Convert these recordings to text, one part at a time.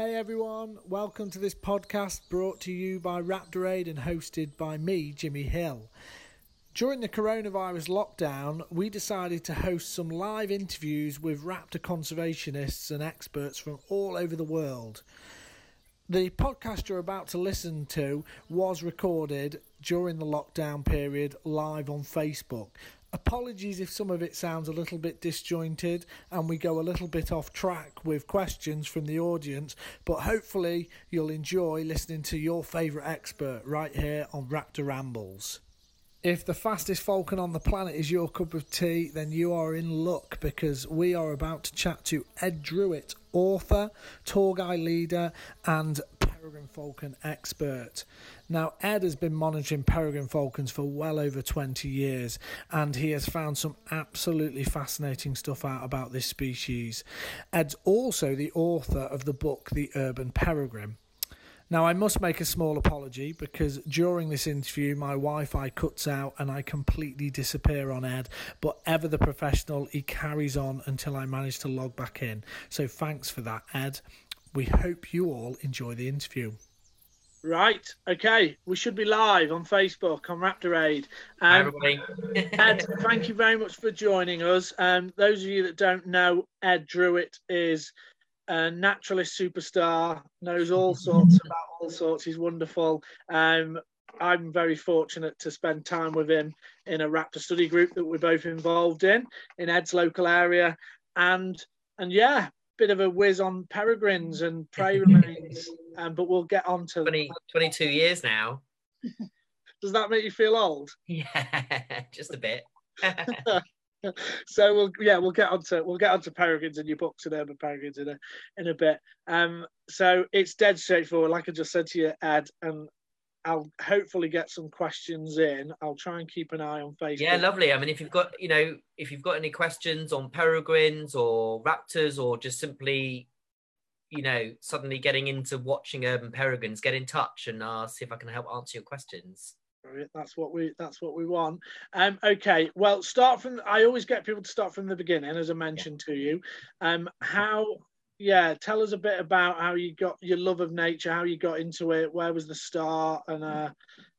Hey everyone, welcome to this podcast brought to you by Raptor Aid and hosted by me, Jimmy Hill. During the coronavirus lockdown, we decided to host some live interviews with raptor conservationists and experts from all over the world. The podcast you're about to listen to was recorded during the lockdown period live on Facebook. Apologies if some of it sounds a little bit disjointed and we go a little bit off track with questions from the audience, but hopefully you'll enjoy listening to your favourite expert right here on Raptor Rambles. If the fastest falcon on the planet is your cup of tea, then you are in luck because we are about to chat to Ed Drewitt, author, tour guide leader, and peregrine falcon expert. Now, Ed has been monitoring peregrine falcons for well over 20 years, and he has found some absolutely fascinating stuff out about this species. Ed's also the author of the book The Urban Peregrine. Now, I must make a small apology because during this interview, my Wi Fi cuts out and I completely disappear on Ed. But ever the professional, he carries on until I manage to log back in. So thanks for that, Ed. We hope you all enjoy the interview. Right. Okay. We should be live on Facebook on Raptor Aid. Um, Hi, everybody. Ed, thank you very much for joining us. Um, those of you that don't know, Ed Drewitt is a naturalist superstar, knows all sorts about all sorts. He's wonderful. Um, I'm very fortunate to spend time with him in a raptor study group that we're both involved in in Ed's local area. And and yeah, bit of a whiz on peregrines and prey remains, um, but we'll get on to 20, 22 years now. Does that make you feel old? Yeah, just a bit. so we'll yeah we'll get onto we'll get onto peregrines and your books and urban peregrines in a in a bit. Um, so it's dead straightforward, like I just said to you, Ed, and I'll hopefully get some questions in. I'll try and keep an eye on Facebook. Yeah, lovely. I mean, if you've got, you know, if you've got any questions on peregrines or raptors or just simply, you know, suddenly getting into watching urban peregrines, get in touch and uh, see if I can help answer your questions. That's what we that's what we want. Um, okay, well, start from. I always get people to start from the beginning, as I mentioned yeah. to you. Um, how yeah, tell us a bit about how you got your love of nature, how you got into it, where was the start, and uh,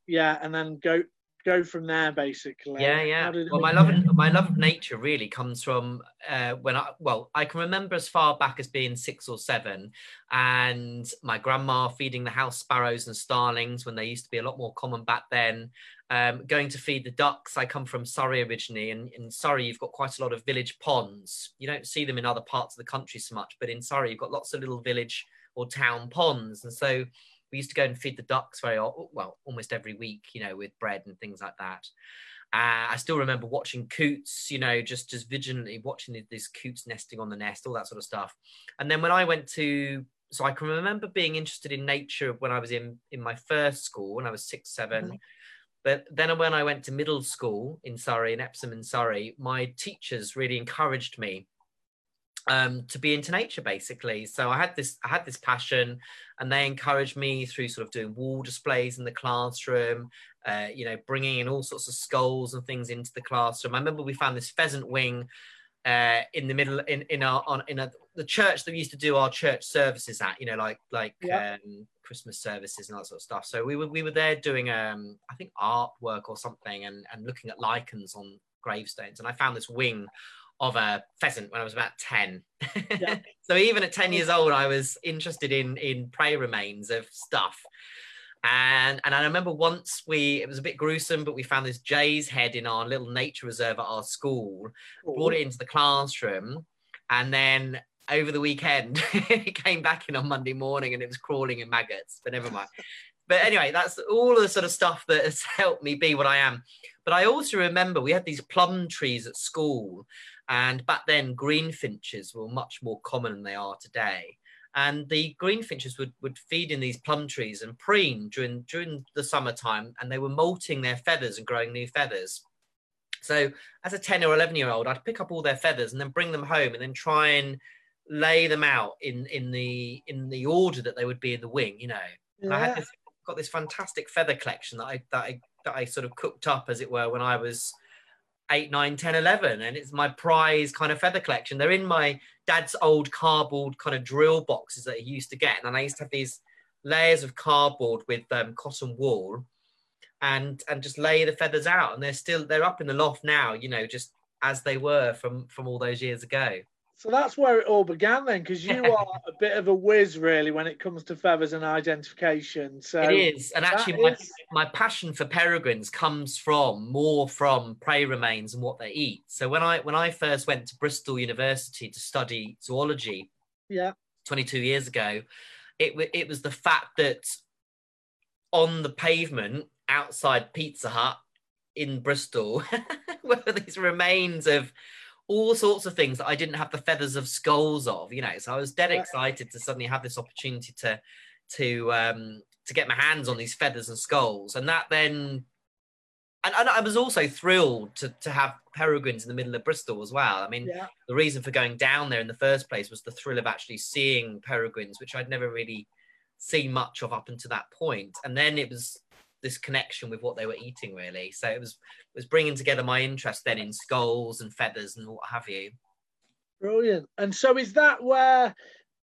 yeah, and then go go from there basically. Yeah, yeah. Well, my love of, my love of nature really comes from uh, when I well, I can remember as far back as being six or seven, and my grandma feeding the house sparrows and starlings when they used to be a lot more common back then. Um, going to feed the ducks. I come from Surrey originally, and in Surrey you've got quite a lot of village ponds. You don't see them in other parts of the country so much, but in Surrey you've got lots of little village or town ponds, and so we used to go and feed the ducks very well almost every week you know with bread and things like that uh, I still remember watching coots, you know, just just vigilantly watching these coots nesting on the nest, all that sort of stuff. And then when I went to, so I can remember being interested in nature when I was in in my first school when I was six, 7 mm-hmm. But then when I went to middle school in Surrey, in Epsom in Surrey, my teachers really encouraged me um, to be into nature basically. So i had this i had this passion and they encouraged me through sort of doing wall displays in the classroom uh, you know bringing in all sorts of skulls and things into the classroom. I remember we found this pheasant wing uh, in the middle in in our on in a, the church that we used to do our church services at you know like like yeah. um, christmas services and that sort of stuff so we were we were there doing um i think artwork or something and and looking at lichens on gravestones and i found this wing of a pheasant when I was about 10. Yeah. so even at 10 years old, I was interested in in prey remains of stuff. And and I remember once we it was a bit gruesome, but we found this jay's head in our little nature reserve at our school, Ooh. brought it into the classroom, and then over the weekend it came back in on Monday morning and it was crawling in maggots, but never mind. but anyway, that's all the sort of stuff that has helped me be what I am. But I also remember we had these plum trees at school, and back then, greenfinches were much more common than they are today. And the greenfinches would, would feed in these plum trees and preen during, during the summertime, and they were molting their feathers and growing new feathers. So, as a 10 or 11 year old, I'd pick up all their feathers and then bring them home and then try and lay them out in, in, the, in the order that they would be in the wing, you know. Yeah. I had this, got this fantastic feather collection that I, that I, that I sort of cooked up, as it were, when I was 8, 9, 10, 11. And it's my prize kind of feather collection. They're in my dad's old cardboard kind of drill boxes that he used to get. And I used to have these layers of cardboard with um, cotton wool and and just lay the feathers out and they're still they're up in the loft now you know just as they were from from all those years ago so that's where it all began then because you are a bit of a whiz really when it comes to feathers and identification. So it is and actually my, is... my passion for peregrines comes from more from prey remains and what they eat. So when i when i first went to bristol university to study zoology yeah. 22 years ago it, it was the fact that on the pavement outside Pizza Hut in Bristol were these remains of all sorts of things that I didn't have the feathers of skulls of, you know. So I was dead excited to suddenly have this opportunity to to um to get my hands on these feathers and skulls. And that then and, and I was also thrilled to, to have peregrines in the middle of Bristol as well. I mean, yeah. the reason for going down there in the first place was the thrill of actually seeing peregrines, which I'd never really seen much of up until that point. And then it was this connection with what they were eating really. So it was it was bringing together my interest then in skulls and feathers and what have you. Brilliant. And so is that where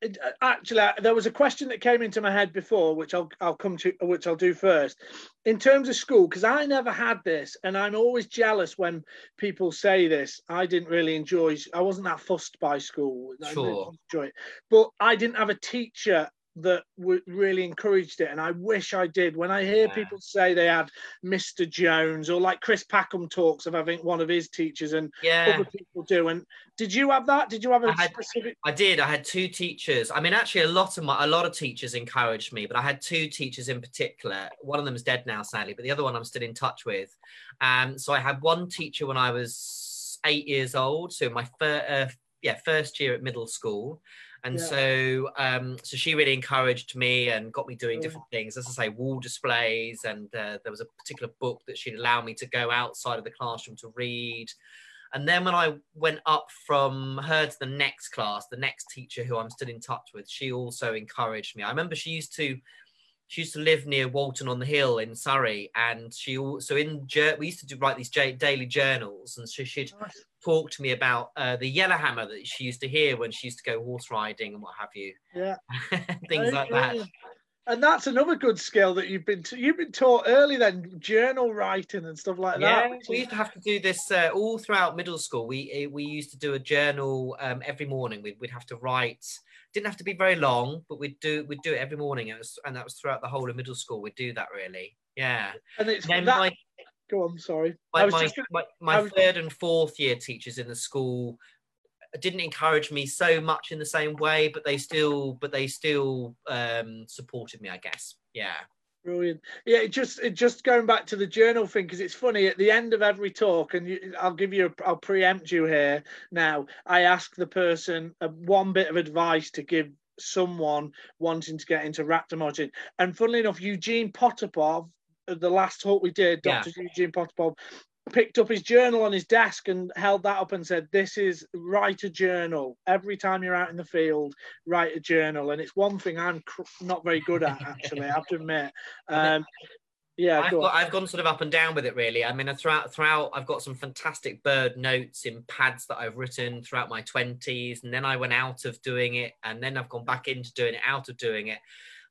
it, uh, actually there was a question that came into my head before which I'll I'll come to which I'll do first. In terms of school because I never had this and I'm always jealous when people say this. I didn't really enjoy I wasn't that fussed by school. Sure. Enjoy it. But I didn't have a teacher that w- really encouraged it and i wish i did. When i hear yeah. people say they had mr jones or like chris packham talks of having one of his teachers and yeah. other people do and did you have that? Did you have a I had, specific i did. I had two teachers. I mean actually a lot of my a lot of teachers encouraged me but i had two teachers in particular. One of them is dead now sadly but the other one i'm still in touch with. Um so i had one teacher when i was eight years old so my first uh, yeah first year at middle school and yeah. so um, so she really encouraged me and got me doing different things. As i say wall displays and uh, there was a particular book that she'd allow me to go outside of the classroom to read. And then when i went up from her to the next class the next teacher who i'm still in touch with she also encouraged me. I remember she used to she used to live near Walton on the Hill in Surrey, and she also in we used to do write these daily journals, and so she'd talk to me about uh, the yellowhammer that she used to hear when she used to go horse riding and what have you. Yeah, things like that. And that's another good skill that you've been you've been taught early then journal writing and stuff like yeah, that. we used to have to do this uh, all throughout middle school. We eh, we used to do a journal um, every morning. We'd, we'd have to write didn't have to be very long, but we'd do we'd do it every morning. It was, and that was throughout the whole of middle school. We'd do that really. Yeah. And it's that, my, go on, sorry. My, my, just, my, my was, third and fourth year teachers in the school didn't encourage me so much in the same way, but they still but they still um, supported me, I guess. Yeah. Brilliant. Yeah, it just it just going back to the journal thing because it's funny at the end of every talk, and you, I'll give you, a, I'll preempt you here now. I ask the person a, one bit of advice to give someone wanting to get into raptorology. And funnily enough, Eugene Potapov, uh, the last talk we did, Dr. Yeah. Eugene Potapov, picked up his journal on his desk and held that up and said, This is write a journal. Every time you're out in the field, write a journal. And it's one thing I'm cr- not very good at, actually, I have to admit. Um, yeah, I've, go got, I've gone sort of up and down with it really. I mean, throughout throughout, I've got some fantastic bird notes in pads that I've written throughout my twenties, and then I went out of doing it, and then I've gone back into doing it, out of doing it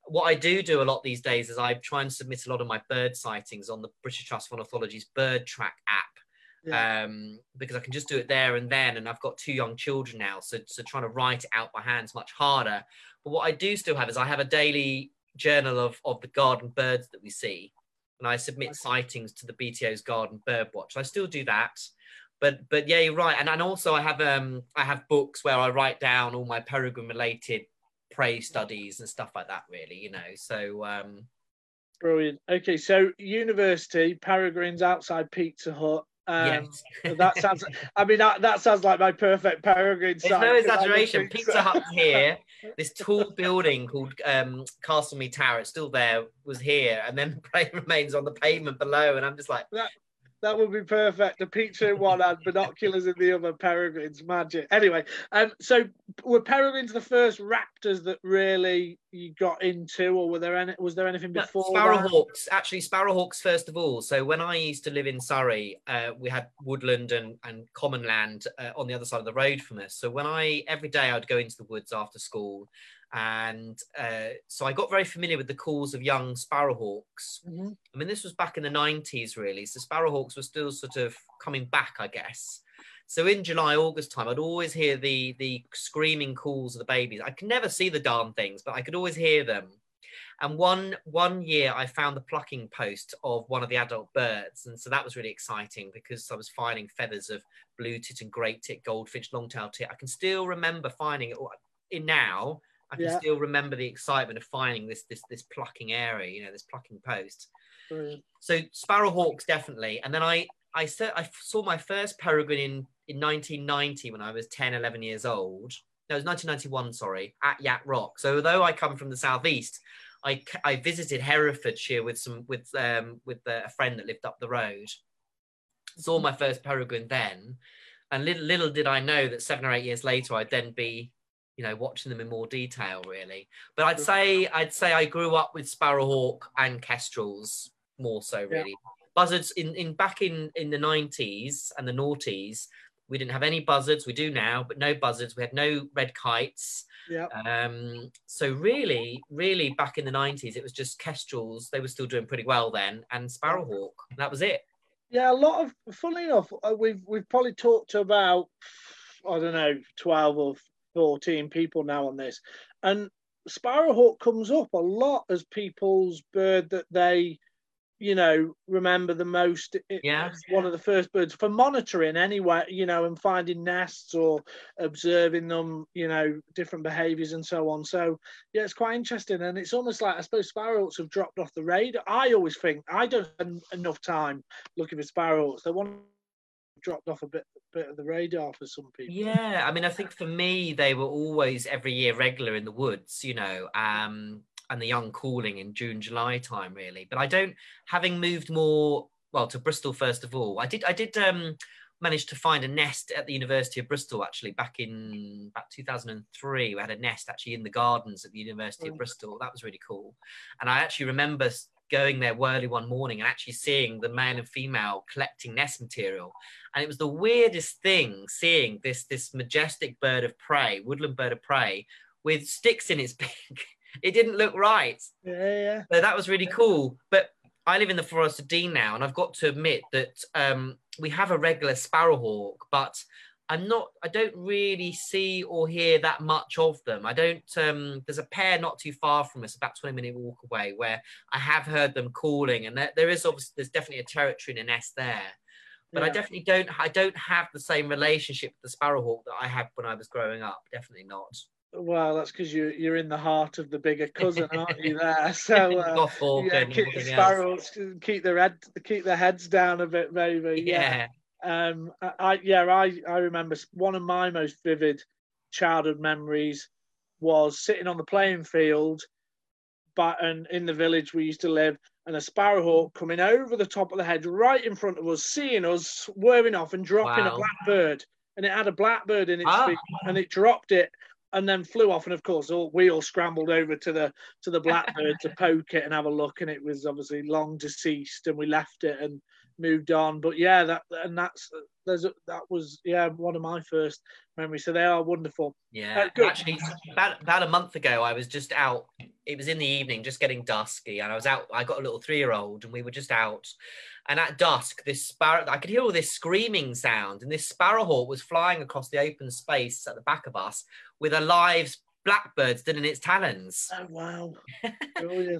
what I do do a lot these days is I try and submit a lot of my bird sightings on the British Trust for Ornithology's Bird Track app. Yeah. Um, because I can just do it there and then, and I've got two young children now, so so trying to write it out by hand is much harder. But what I do still have is I have a daily journal of of the garden birds that we see, and I submit sightings to the BTO's Garden Bird Watch. I still do that, but but yeah, you're right. And and also I have um I have books where I write down all my peregrine related prey studies and stuff like that really you know so um brilliant okay so university peregrines outside pizza hut um, yes. that sounds. I mean, that, that sounds like my perfect peregrine. There's no exaggeration. Pizza so. Hut here. This tall building called um, Castlemead Tower. It's still there. Was here, and then prey remains on the pavement below. And I'm just like, that, that would be perfect. A picture in one hand, binoculars in the other. Peregrines, magic. Anyway, um, so were peregrines the first raptors that really you got into, or were there any? Was there anything before? Sparrowhawks, actually, sparrowhawks first of all. So when I used to live in Surrey, uh, we had woodland and and common land uh, on the other side of the road from us. So when I every day I'd go into the woods after school and uh, so I got very familiar with the calls of young sparrowhawks. Mm-hmm. I mean, this was back in the 90s, really. So sparrowhawks were still sort of coming back, I guess. So in July, August time, I'd always hear the the screaming calls of the babies. I could never see the darn things, but I could always hear them. And one one year, I found the plucking post of one of the adult birds, and so that was really exciting because I was finding feathers of blue tit and great tit, goldfinch, long-tailed tit. I can still remember finding it in now I can yeah. still remember the excitement of finding this this this plucking area, you know, this plucking post. Brilliant. So sparrowhawks definitely, and then I I saw I saw my first peregrine in in 1990 when I was 10, 11 years old. No, it was 1991, sorry, at Yat Rock. So although I come from the southeast, I, I visited Herefordshire with some with um with a friend that lived up the road. Saw my first peregrine then, and little little did I know that seven or eight years later I'd then be you know watching them in more detail really. But i'd say i'd say i grew up with sparrowhawk and kestrels more so really. Yeah. buzzards in in back in in the 90s and the noughties we didn't have any buzzards. We do now but no buzzards. We had no red kites. Yeah um so really really back in the 90s it was just kestrels. They were still doing pretty well then and sparrowhawk that was it. Yeah a lot of funny enough uh, we've we've probably talked about I don't know, 12 or 14 people now on this. And Sparrowhawk comes up a lot as people's bird that they, you know, remember the most. Yeah. It's one of the first birds for monitoring anyway, you know, and finding nests or observing them, you know, different behaviors and so on. So, yeah, it's quite interesting. And it's almost like, I suppose, sparrowhawks have dropped off the radar. I always think I don't spend enough time looking for sparrowhawks. They're one dropped off a bit bit of the radar for some people. Yeah, I mean, I think for me, they were always every year regular in the woods, you know, um, and the young calling in June, July time, really. But I don't, having moved more well to Bristol first of all. I did, I did um, manage to find a nest at the University of Bristol actually back in about 2003. We had a nest actually in the gardens at the University of. Bristol. That was really cool, and I actually remember going there early one morning and actually seeing the male and female collecting nest material. And it was the weirdest thing seeing this, this majestic bird of prey, woodland bird of prey, with sticks in its beak. it didn't look right. Yeah, yeah. So that was really cool. But I live in the Forest of Dean now, and I've got to admit that um, we have a regular sparrowhawk, but I'm not, I don't really see or hear that much of them. I don't, um, there's a pair not too far from us, about 20 minute walk away, where I have heard them calling, and there, there is obviously, there's definitely a territory in a nest there. But yeah. I definitely don't, I don't have the same relationship with the sparrowhawk that I had when I was growing up. Definitely not. Well, that's because you're you're in the heart of the bigger cousin, aren't you? There, so uh, yeah, keep the sparrows keep their head keep their heads down a bit, maybe. Yeah. yeah. Um, I yeah, I I remember one of my most vivid childhood memories was sitting on the playing field, but and in the village we used to live, and a sparrowhawk coming over the top of the hedge right in front of us, seeing us swerving off and dropping wow. a blackbird, and it had a blackbird in its ah. feet, and it dropped it and then flew off. And of course, all, we all scrambled over to the to the blackbird to poke it and have a look. And it was obviously long deceased, and we left it. And moved on. But yeah, that and that's there's a, that was yeah one of my first memories. So they are wonderful. Yeah, uh, actually, about about a month ago, I was just out. It was in the evening, just getting dusky, and I was out. I got a little three year old, and we were just out. And at dusk, this sparrow, I could hear all this screaming sound, and this sparrowhawk was flying across the open space at the back of us with a live blackbird still in its talons. Oh wow!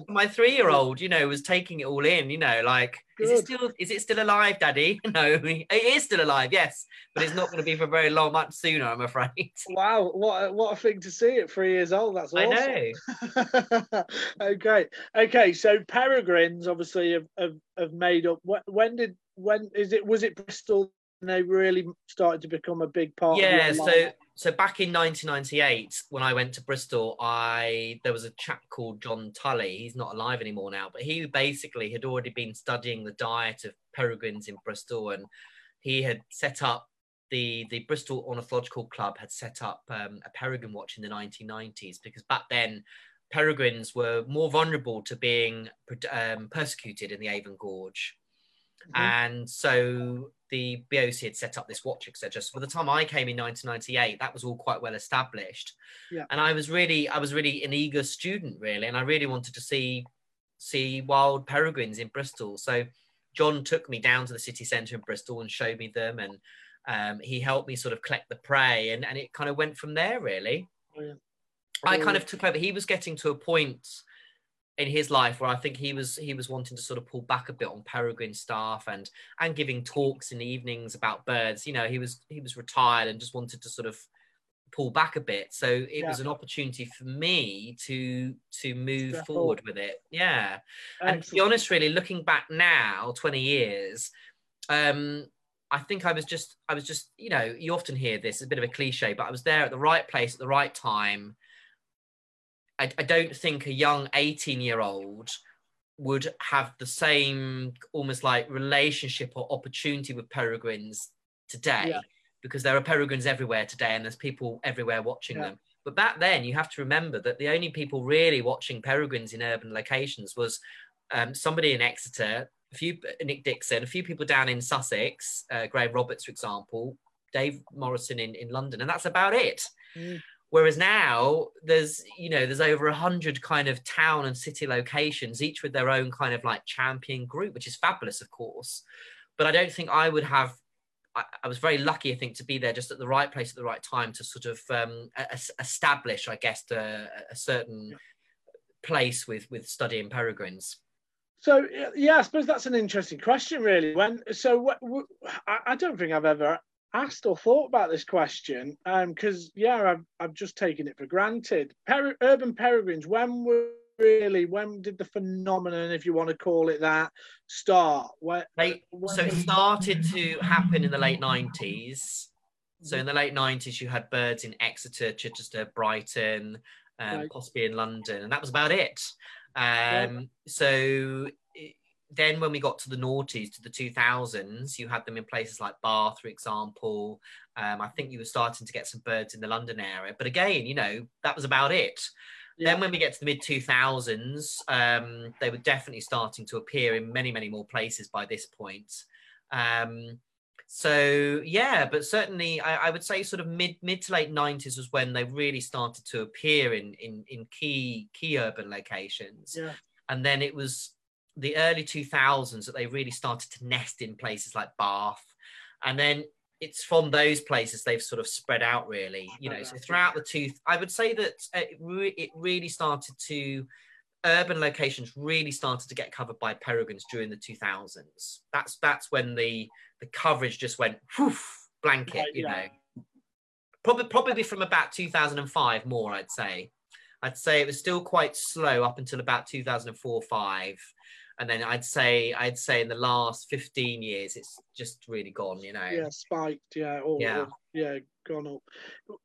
My three-year-old, you know, was taking it all in. You know, like, Good. is it still is it still alive, Daddy? No, it is still alive. Yes, but it's not going to be for very long, much sooner, I'm afraid. Wow, what a, what a thing to see at three years old. That's awesome. I know. okay, okay. So peregrines obviously have, have, have made up. When did when is it? Was it Bristol? And they really started to become a big part. Yeah, so so back in 1998, when I went to Bristol, I there was a chap called John Tully. He's not alive anymore now, but he basically had already been studying the diet of peregrines in Bristol, and he had set up the the Bristol Ornithological Club had set up um, a peregrine watch in the 1990s because back then peregrines were more vulnerable to being um, persecuted in the Avon Gorge. Mm-hmm. And so the BOC had set up this watch, etc. So by the time I came in 1998, that was all quite well established. Yeah. And I was really, I was really an eager student, really, and I really wanted to see see wild peregrines in Bristol. So John took me down to the city centre in Bristol and showed me them, and um, he helped me sort of collect the prey, and and it kind of went from there, really. Brilliant. I kind of took over. He was getting to a point in his life where I think he was he was wanting to sort of pull back a bit on peregrine staff and and giving talks in the evenings about birds. You know, he was he was retired and just wanted to sort of pull back a bit. So it yeah. was an opportunity for me to to move Step forward with it. Yeah. Excellent. And to be honest, really looking back now, 20 years, um, I think I was just I was just, you know, you often hear this, a bit of a cliche, but I was there at the right place at the right time I, I don't think a young 18 year old would have the same almost like relationship or opportunity with peregrines today yeah. because there are peregrines everywhere today and there's people everywhere watching yeah. them but back then you have to remember that the only people really watching peregrines in urban locations was um, somebody in exeter a few nick dixon a few people down in sussex uh, graham roberts for example dave morrison in, in london and that's about it mm. Whereas now there's, you know, there's over a hundred kind of town and city locations, each with their own kind of like champion group, which is fabulous, of course. But I don't think I would have. I, I was very lucky, I think, to be there just at the right place at the right time to sort of um, a, establish, I guess, a, a certain place with with studying peregrines. So yeah, I suppose that's an interesting question, really. When so, I don't think I've ever asked or thought about this question because um, yeah I've, I've just taken it for granted per- urban peregrines when were really when did the phenomenon if you want to call it that start when, they, so it started to happen in the late 90s so in the late 90s you had birds in exeter chichester brighton um, right. possibly in london and that was about it um, yeah. so then when we got to the noughties to the 2000s you had them in places like bath for example. Um, i think you were starting to get some birds in the london area. But again you know that was about it. Yeah. then when we get to the mid 2000s um, they were definitely starting to appear in many many more places by this point. Um, so yeah but certainly I, I, would say sort of mid mid to late 90s was when they really started to appear in in, in key key urban locations. Yeah. and then it was the early 2000s that they really started to nest in places like Bath. And then it's from those places they've sort of spread out really, you know. Oh, so throughout the two, I would say that it, re- it really started to, urban locations really started to get covered by peregrines during the 2000s. That's that's when the the coverage just went whoof, blanket, you yeah. know. Probably probably from about 2005 more, I'd say. I'd say it was still quite slow up until about 2004 5 and then I'd say I'd say in the last 15 years it's just really gone you know? Yeah spiked yeah or, yeah. or, yeah gone up.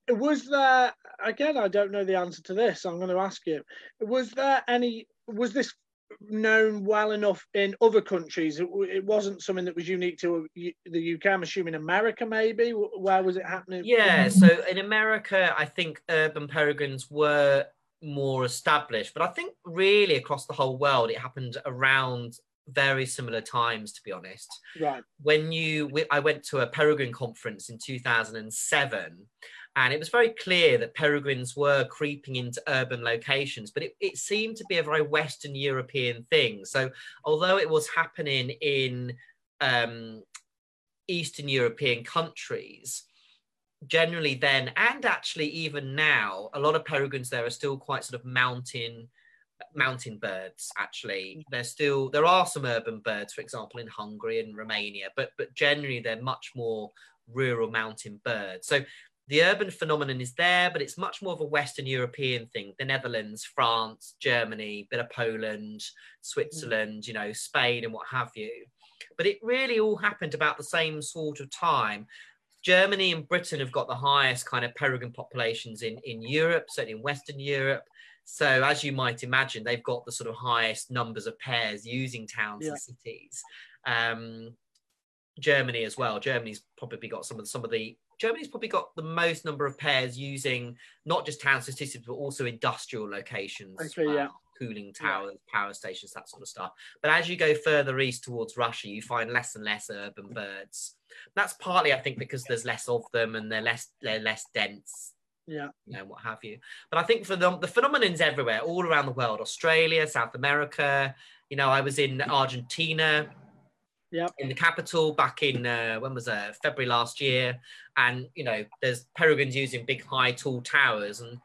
Was there again I don't know the answer to this I'm going to ask you was there any was this known well enough in other countries? It, it wasn't something that was unique to the UK I'm assuming America maybe? Where was it happening? Yeah so in America I think urban peregrines were more established. But I think really across the whole world, it happened around very similar times, to be honest. Right. When you, I went to a peregrine conference in 2007, and it was very clear that peregrines were creeping into urban locations, but it, it seemed to be a very Western European thing. So although it was happening in um, Eastern European countries, generally then and actually even now a lot of peregrines there are still quite sort of mountain mountain birds actually. Mm. There's still there are some urban birds for example in hungary and romania but but generally they're much more rural mountain birds. So the urban phenomenon is there but it's much more of a western european thing. The netherlands france germany bit of poland switzerland mm. you know spain and what have you. But it really all happened about the same sort of time Germany and Britain have got the highest kind of peregrine populations in, in Europe, certainly in Western Europe. So, as you might imagine, they've got the sort of highest numbers of pairs using towns yeah. and cities. Um, Germany as well. Germany's probably got some of some of the Germany's probably got the most number of pairs using not just towns and cities, but also industrial locations. Okay, well. yeah cooling towers, power stations, that sort of stuff. But as you go further east towards Russia, you find less and less urban birds. That's partly, I think, because there's less of them and they're less they're less dense. Yeah, you know what have you. But I think for the the phenomenon's everywhere, all around the world, Australia, South America. You know, I was in Argentina yeah in the capital back in uh, when was that february last year and you know there's peregrines using big high tall towers and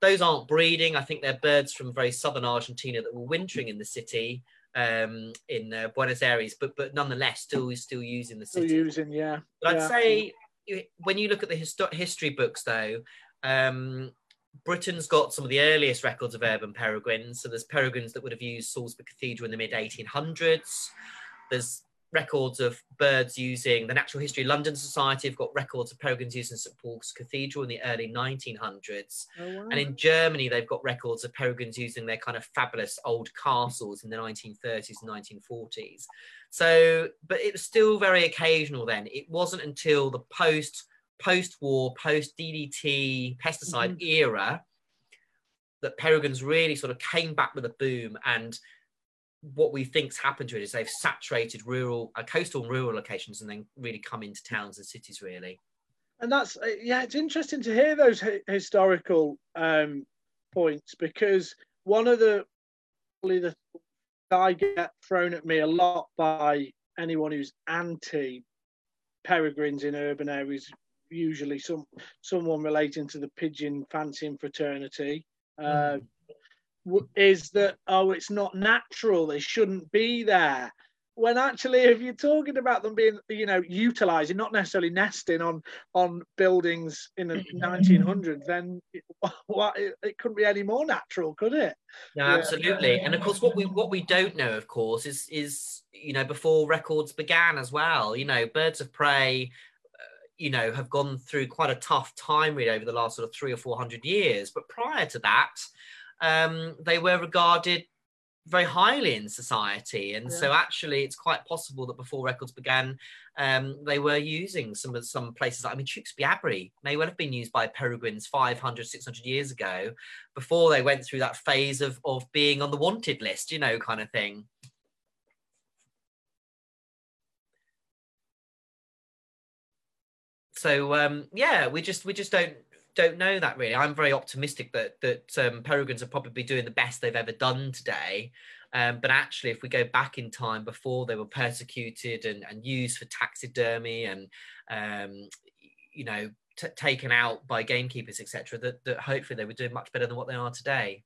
those aren't breeding. I think they're birds from very southern Argentina that were wintering in the city um, in uh, Buenos Aires, but but nonetheless still still using the city. Still using, yeah. But yeah. I'd say when you look at the histo- history books, though, um, Britain's got some of the earliest records of urban peregrines. So there's peregrines that would have used Salisbury Cathedral in the mid 1800s. There's records of birds using the Natural History London Society have got records of peregrines using St Paul's Cathedral in the early 1900s. Oh, wow. And in Germany, they've got records of peregrines using their kind of fabulous old castles in the 1930s and 1940s. So, but it was still very occasional then. It wasn't until the post post-war, post DDT pesticide mm-hmm. era that peregrines really sort of came back with a boom and what we think's happened to it is they've saturated rural, uh, coastal and rural locations, and then really come into towns and cities really. And that's uh, yeah, it's interesting to hear those historical um, points because one of the the I get thrown at me a lot by anyone who's anti peregrines in urban areas, usually some someone relating to the pigeon fancying fraternity. Uh, mm is that oh it's not natural they shouldn't be there. When actually if you're talking about them being you know utilizing not necessarily nesting on on buildings in the 1900s then it, what, it, it couldn't be any more natural could it? No absolutely. Yeah. and of course what we what we don't know of course is is you know before records began as well. You know birds of prey uh, you know have gone through quite a tough time really over the last sort of three or four hundred years. But prior to that um, they were regarded very highly in society. And yeah. so actually it's quite possible that before records began, um, they were using some of some places. I mean, Tewkesbury Abbey may well have been used by peregrines 500, 600 years ago before they went through that phase of, of being on the wanted list, you know, kind of thing. So um, yeah, we just we just don't don't know that really. I'm very optimistic that that um, peregrines are probably doing the best they've ever done today. Um, but actually, if we go back in time before they were persecuted and, and used for taxidermy and um, you know t- taken out by gamekeepers, etc., that, that hopefully they were doing much better than what they are today.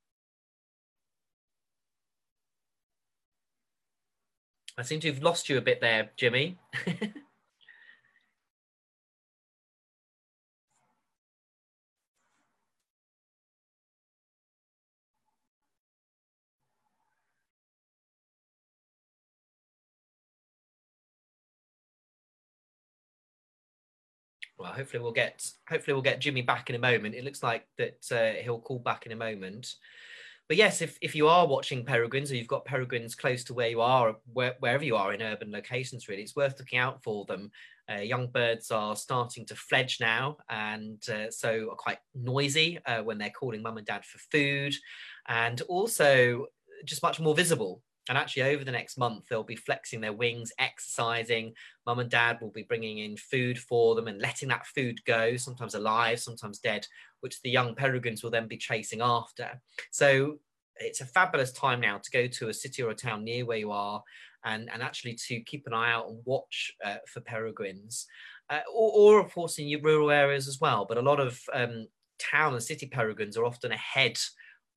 I seem to have lost you a bit there, Jimmy. well, hopefully we'll get hopefully we'll get Jimmy back in a moment. It looks like that uh, he'll call back in a moment. But yes, if, if you are watching peregrines or you've got peregrines close to where you are, where, wherever you are in urban locations, really, it's worth looking out for them. Uh, young birds are starting to fledge now and uh, so are quite noisy uh, when they're calling mum and dad for food and also just much more visible and actually, over the next month, they'll be flexing their wings, exercising. Mum and dad will be bringing in food for them and letting that food go, sometimes alive, sometimes dead, which the young peregrines will then be chasing after. So it's a fabulous time now to go to a city or a town near where you are and, and actually to keep an eye out and watch uh, for peregrines. Uh, or, or, of course, in your rural areas as well. But a lot of um, town and city peregrines are often ahead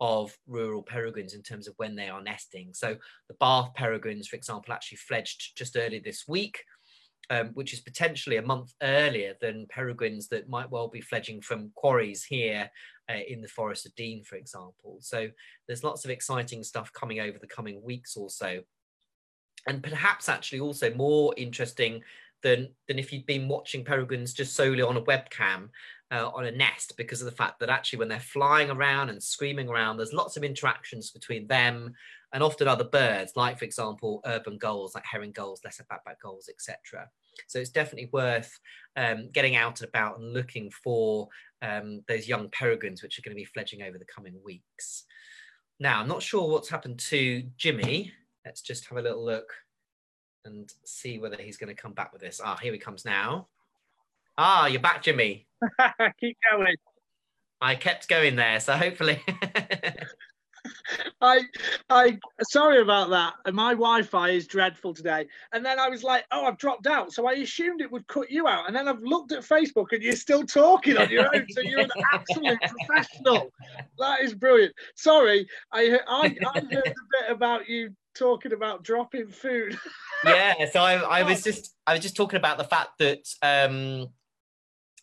of rural peregrines in terms of when they are nesting. So the Bath peregrines, for example, actually fledged just early this week, um, which is potentially a month earlier than peregrines that might well be fledging from quarries here uh, in the Forest of Dean, for example. So there's lots of exciting stuff coming over the coming weeks or so. And perhaps actually also more interesting than than if you'd been watching peregrines just solely on a webcam uh, on a nest because of the fact that actually when they're flying around and screaming around there's lots of interactions between them and often other birds like for example urban gulls like herring gulls lesser blackback gulls etc so it's definitely worth um, getting out and about and looking for um, those young peregrines which are going to be fledging over the coming weeks now i'm not sure what's happened to jimmy let's just have a little look and see whether he's going to come back with this. Ah, here he comes now. Ah, you're back, Jimmy. Keep going. I kept going there, so hopefully. I, I, sorry about that. My Wi-Fi is dreadful today. And then I was like, oh, I've dropped out. So I assumed it would cut you out. And then I've looked at Facebook and you're still talking on your own. So you're an absolute professional. That is brilliant. Sorry, I, I, I heard a bit about you talking about dropping food. yeah, so I, I was just I was just talking about the fact that um,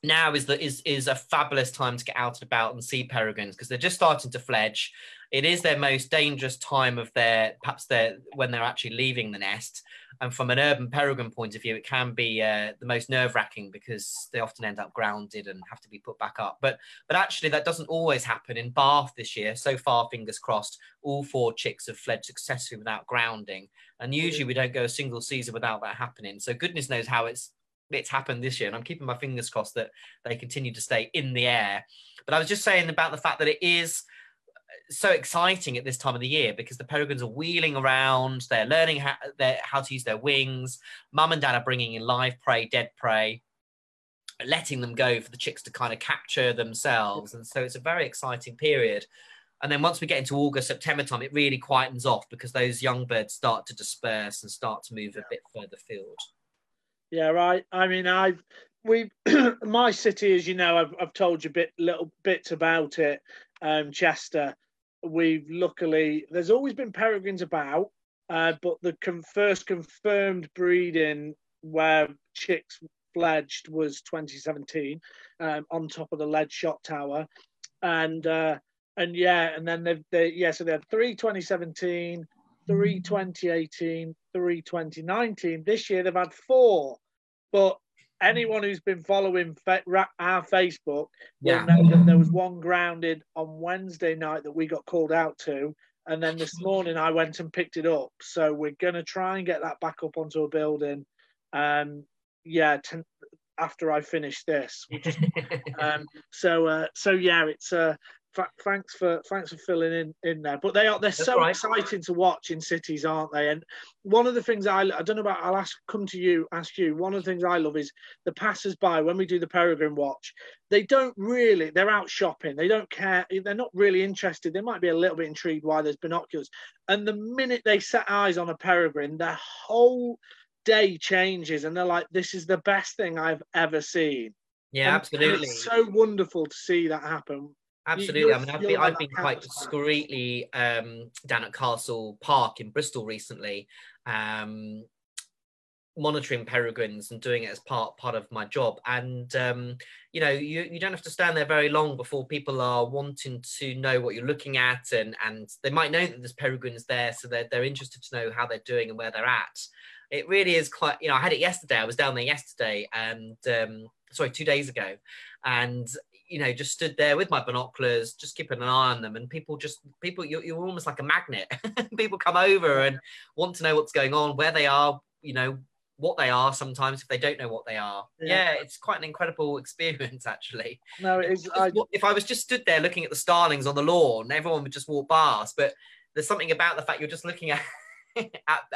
now is that is is a fabulous time to get out and about and see peregrines because they're just starting to fledge. It is their most dangerous time of their perhaps their when they're actually leaving the nest. And from an urban peregrine point of view, it can be uh, the most nerve wracking because they often end up grounded and have to be put back up. But but actually, that doesn't always happen in Bath this year. So far, fingers crossed, all four chicks have fled successfully without grounding. And usually, we don't go a single season without that happening. So goodness knows how it's it's happened this year, and I'm keeping my fingers crossed that they continue to stay in the air. But I was just saying about the fact that it is uh, so exciting at this time of the year because the peregrines are wheeling around, they're learning how, they're, how to use their wings. Mum and dad are bringing in live prey, dead prey, letting them go for the chicks to kind of capture themselves. And so it's a very exciting period. And then once we get into August, September time, it really quietens off because those young birds start to disperse and start to move a bit further field. Yeah, right. I mean, I've we my city, as you know, I've, I've told you bit little bits about it. Um, Chester, we've luckily there's always been peregrines about, uh, but the first confirmed breeding where chicks fledged was 2017 um, on top of the lead shot tower, and uh, and yeah, and then they've they, yeah, so they had three 2017, three 2018, three 2019. This year they've had four. But anyone who's been following our Facebook will know that there was one grounded on Wednesday night that we got called out to. And then this morning I went and picked it up. So we're going to try and get that back up onto a building. Um, yeah, t- after I finish this. Just, um, so, uh, so yeah, it's uh, thanks for thanks for filling in in there. But they are they're That's so right. exciting to watch in cities, aren't they? And one of the things I I don't know about I'll ask come to you ask you. One of the things I love is the passers by when we do the peregrine watch. They don't really they're out shopping. They don't care. They're not really interested. They might be a little bit intrigued why there's binoculars. And the minute they set eyes on a peregrine, their whole day changes, and they're like, "This is the best thing I've ever seen." Yeah, and absolutely. It's so wonderful to see that happen Absolutely. I mean, I've been, I've been quite discreetly um, down at Castle Park in Bristol recently, um, monitoring peregrines and doing it as part part of my job. And um, you know, you, you don't have to stand there very long before people are wanting to know what you're looking at, and and they might know that there's peregrines there, so they're they're interested to know how they're doing and where they're at. It really is quite. You know, I had it yesterday. I was down there yesterday, and um, sorry, two days ago, and you know just stood there with my binoculars just keeping an eye on them. And people just people you're, you're almost like a magnet. People come over and want to know what's going on where they are you know what they are sometimes if they don't know what they are. Yeah, yeah it's quite an incredible experience actually. No it is. I... if i was just stood there looking at the starlings on the lawn everyone would just walk past. But there's something about the fact you're just looking at at,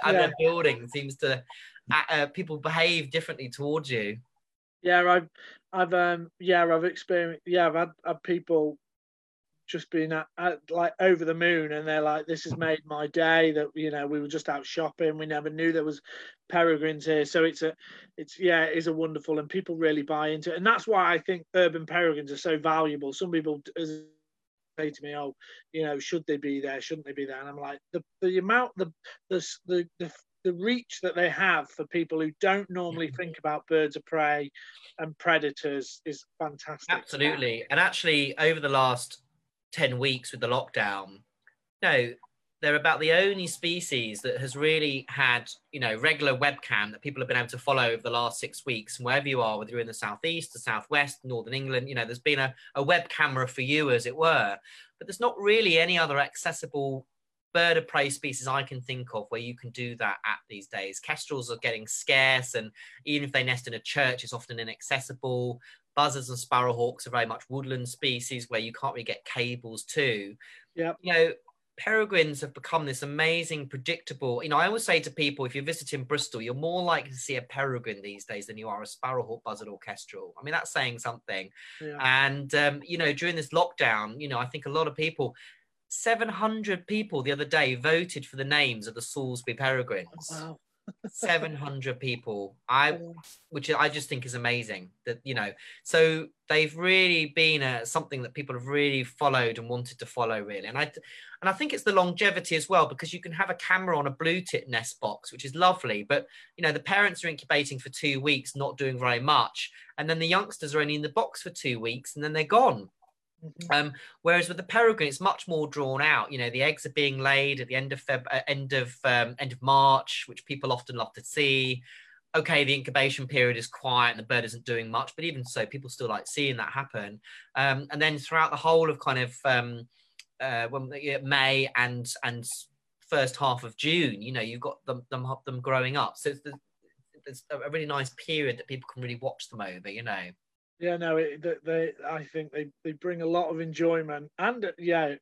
at yeah. a building seems to uh, uh, people behave differently towards you yeah i've I've um yeah I've experienced yeah I've had, had people just being at, at, like over the moon and they're like this has made my day that you know we were just out shopping we never knew there was peregrines here. So it's a it's yeah it is a wonderful and people really buy into it. And that's why I think urban peregrines are so valuable. Some people say to me oh you know should they be there? Shouldn't they be there? And I'm like the the amount the the the, the the reach that they have for people who don't normally think about birds of prey and predators is fantastic. Absolutely. And actually, over the last 10 weeks with the lockdown, no, they're about the only species that has really had, you know, regular webcam that people have been able to follow over the last six weeks. And wherever you are, whether you're in the southeast, the southwest, northern England, you know, there's been a, a web camera for you, as it were. But there's not really any other accessible bird of prey species I can think of where you can do that at these days. Kestrels are getting scarce, and even if they nest in a church, it's often inaccessible. Buzzards and sparrowhawks are very much woodland species where you can't really get cables to. Yeah. You know, peregrines have become this amazing, predictable. You know, I always say to people, if you're visiting Bristol, you're more likely to see a peregrine these days than you are a sparrowhawk, buzzard, or kestrel. I mean, that's saying something. Yeah. And um, you know, during this lockdown, you know, I think a lot of people. 700 people the other day voted for the names of the Salisbury peregrines. Oh, wow. 700 people. I which I just think is amazing that you know so they've really been a, something that people have really followed and wanted to follow really and I and I think it's the longevity as well because you can have a camera on a blue tit nest box which is lovely but you know the parents are incubating for 2 weeks not doing very much and then the youngsters are only in the box for 2 weeks and then they're gone Mhm. um, whereas with the peregrine, it's much more drawn out. You know, the eggs are being laid at the end of Feb, uh, end of um, end of March, which people often love to see. Okay, the incubation period is quiet and the bird isn't doing much, but even so, people still like seeing that happen. Um, and then throughout the whole of kind of um, uh, when yeah, May and and first half of June, you know, you've got them them them growing up. So it's, the, it's a really nice period that people can really watch them over. You know. Yeah, no, it, they, they, I think they, they bring a lot of enjoyment and uh, yeah,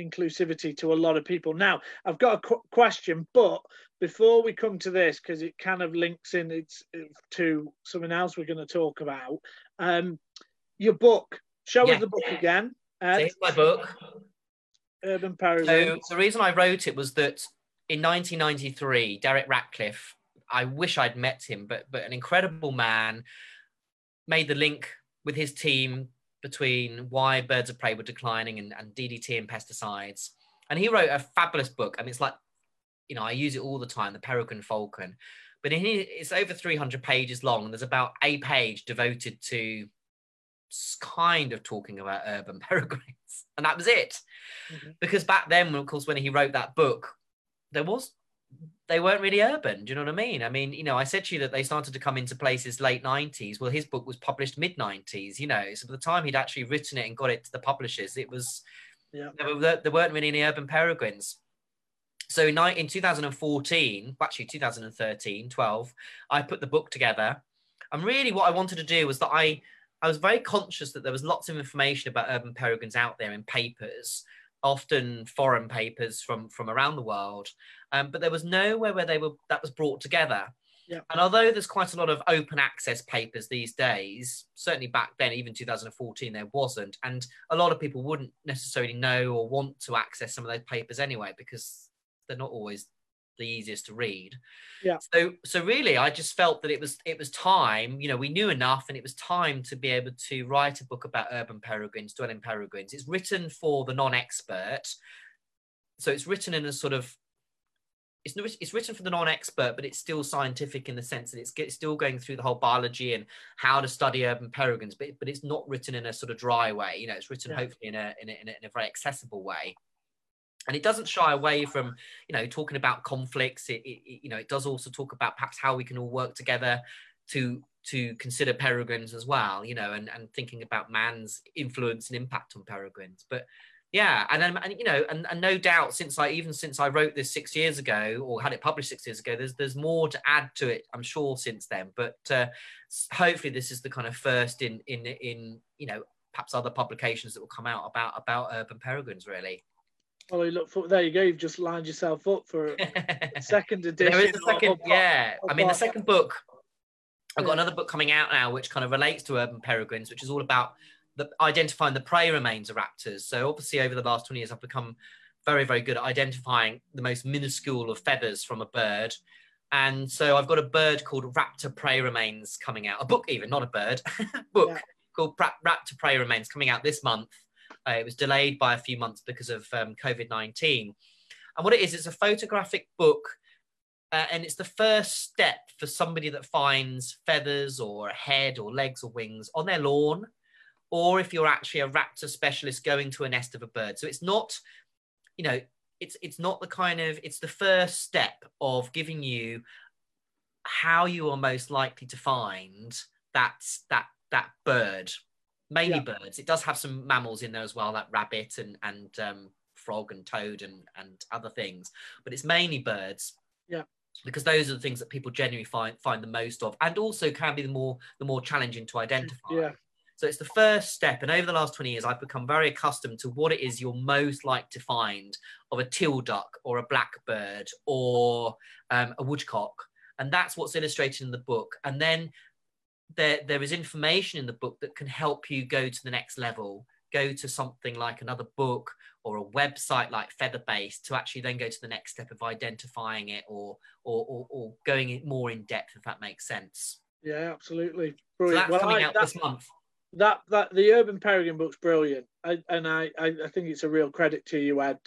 inclusivity to a lot of people. Now, I've got a qu- question, but before we come to this, because it kind of links in it's to something else we're going to talk about. Um, your book, show Yeah. us the book again. So Uh, here's my book. Urban So the reason I wrote it was that in 1993, Derek Ratcliffe, I wish I'd met him, but but an incredible man, made the link with his team between why birds of prey were declining and, and DDT and pesticides. And he wrote a fabulous book. I mean, it's like, you know, I use it all the time, the Peregrine Falcon. But in here, it's over 300 pages long, and there's about a page devoted to kind of talking about urban peregrines. And that was it Mhm. because back then, of course, when he wrote that book, there was they weren't really urban. Do you know what I mean? I mean, you know, I said to you that they started to come into places late '90s. Well, his book was published mid '90s. You know, so by the time he'd actually written it and got it to the publishers, it was Yeah. there, were, there weren't really any urban peregrines. So in, in 2014, actually 2013, 12, I put the book together. And really, what I wanted to do was that I I was very conscious that there was lots of information about urban peregrines out there in papers, often foreign papers from from around the world, um, but there was nowhere where they were that was brought together. Yeah. And although there's quite a lot of open access papers these days, certainly back then, even 2014, there wasn't, and a lot of people wouldn't necessarily know or want to access some of those papers anyway because they're not always the easiest to read. Yeah. So so really I just felt that it was it was time, you know, we knew enough and it was time to be able to write a book about urban peregrines, dwelling peregrines. It's written for the non-expert. So it's written in a sort of it's, not- it's written for the non-expert, but it's still scientific in the sense that it's, get- still going through the whole biology and how to study urban peregrines, but, but it's not written in a sort of dry way. You know, it's written Yeah. hopefully in a, in a in a in a very accessible way and it doesn't shy away from you know talking about conflicts. It, it, you know it does also talk about perhaps how we can all work together to to consider peregrines as well you know and, and thinking about man's influence and impact on peregrines. But yeah and then and you know and, and no doubt since i even since i wrote this six years ago or had it published six years ago there's there's more to add to it i'm sure since then. But uh, hopefully this is the kind of first in in in you know perhaps other publications that will come out about about urban peregrines really Well, you look for there you go. You've just lined yourself up for a second edition. there is a second, or- yeah. or I mean, the second book, I've got Yeah. another book coming out now, which kind of relates to urban peregrines, which is all about the identifying the prey remains of raptors. So obviously, over the last twenty years, I've become very, very good at identifying the most minuscule of feathers from a bird. And so I've got a bird called Raptor Prey Remains coming out, a book even, not a bird, book Yeah. called Pra- Raptor Prey Remains coming out this month. Uh, it was delayed by a few months because of um, COVID 19. And what it is, it's a photographic book. Uh, and it's the first step for somebody that finds feathers or a head or legs or wings on their lawn, or if you're actually a raptor specialist going to a nest of a bird. So it's not, you know, it's it's not the kind of it's the first step of giving you how you are most likely to find that that that bird mainly yeah. birds it does have some mammals in there as well like rabbit and and um, frog and toad and and other things but it's mainly birds yeah because those are the things that people generally find find the most of and also can be the more the more challenging to identify yeah so it's the first step. And over the last 20 years, I've become very accustomed to what it is you're most like to find of a teal duck or a blackbird or um, a woodcock. And that's what's illustrated in the book. And then there, there is information in the book that can help you go to the next level, go to something like another book or a website like Featherbase to actually then go to the next step of identifying it or, or, or, or going more in depth, if that makes sense. Yeah, absolutely. Brilliant. So that's well, coming I, out this month that that the Urban Peregrine book's brilliant, I, and I, I think it's a real credit to you, Ed,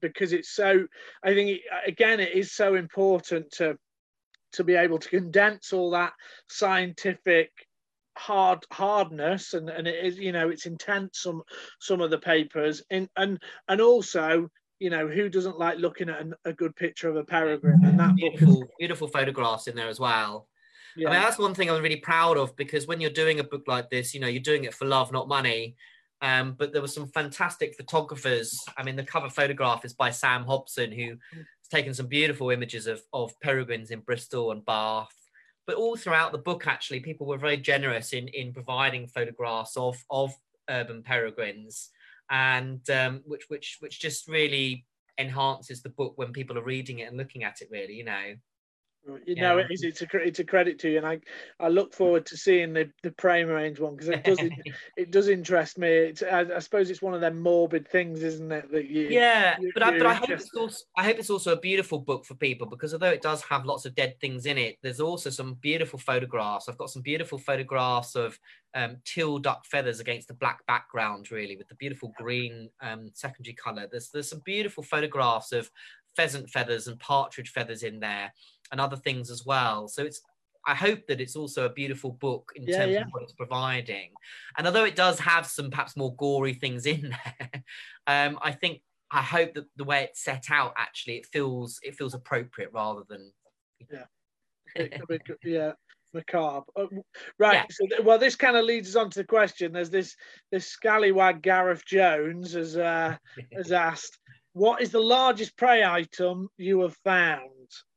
because it's so. I think it, again, it is so important to to be able to condense all that scientific hard hardness and and it is you know it's intense some some of the papers and and and also you know who doesn't like looking at a, a good picture of a peregrine and that beautiful is, beautiful photographs in there as well yeah. I mean, that's one thing I'm really proud of because when you're doing a book like this, you know, you're doing it for love, not money. Um, but there were some fantastic photographers. I mean, the cover photograph is by Sam Hobson, who taken some beautiful images of, of peregrines in Bristol and Bath. But all throughout the book, actually, people were very generous in, in providing photographs of, of urban peregrines, and um, which which which just really enhances the book when people are reading it and looking at it. Really, you know. You know, it is. It's a it's a credit to you, and I I look forward to seeing the the prey range one because it does it does interest me. It's, I, I, suppose it's one of them morbid things, isn't it? That you yeah, you, but I, but I hope it's also I hope it's also a beautiful book for people because although it does have lots of dead things in it, there's also some beautiful photographs. I've got some beautiful photographs of um, teal duck feathers against the black background, really, with the beautiful green um, secondary color. There's there's some beautiful photographs of pheasant feathers and partridge feathers in there and other things as well. So it's I hope that it's also a beautiful book in yeah, terms yeah. of what it's providing. And although it does have some perhaps more gory things in there, um, I think I hope that the way it's set out actually it feels it feels appropriate rather than yeah, yeah, macabre. Oh, right. Yeah. So, well, this kind of leads us on to the question. There's this this scallywag Gareth Jones has uh, has asked, "What is the largest prey item you have found?"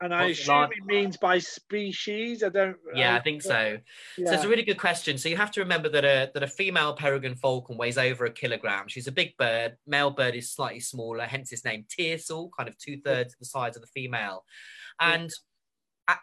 And I What's assume it means by species. I don't. Yeah, I, I think so. Yeah. So it's a really good question. So you have to remember that a that a female peregrine falcon weighs over a kilogram. She's a big bird. Male bird is slightly smaller, hence its name Tiercel, kind of two thirds the size of the female. And yeah.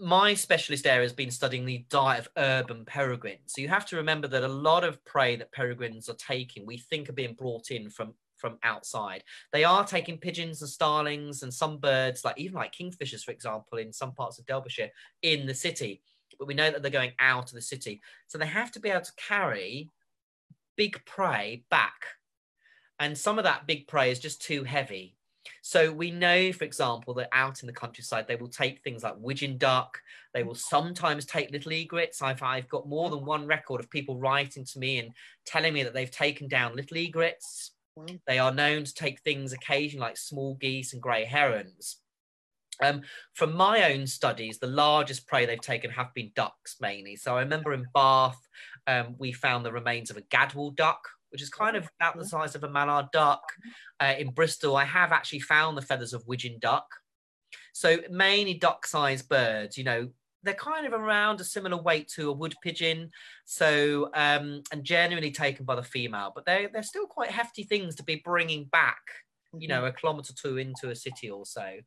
my specialist area has been studying the diet of urban peregrines. So you have to remember that a lot of prey that peregrines are taking, we think are being brought in from from outside. They are taking pigeons and starlings and some birds, like even like kingfishers, for example, in some parts of Derbyshire, in the city. But we know that they're going out of the city. So they have to be able to carry big prey back. And some of that big prey is just too heavy. So we know, for example, that out in the countryside, they will take things like widgeon duck. They will sometimes take little egrets. I've, I've got more than one record of people writing to me and telling me that they've taken down little egrets. They are known to take things occasionally like small geese and grey herons. Um, from my own studies, the largest prey they've taken have been ducks mainly. So I remember in Bath, um, we found the remains of a gadwall duck, which is kind of about the size of a mallard duck. Uh, in Bristol, I have actually found the feathers of widgeon duck. So mainly duck-sized birds, you know, they're kind of around a similar weight to a wood pigeon, so um, and generally taken by the female, but they're they're still quite hefty things to be bringing back, you know, mm-hmm. a kilometre or two into a city or so.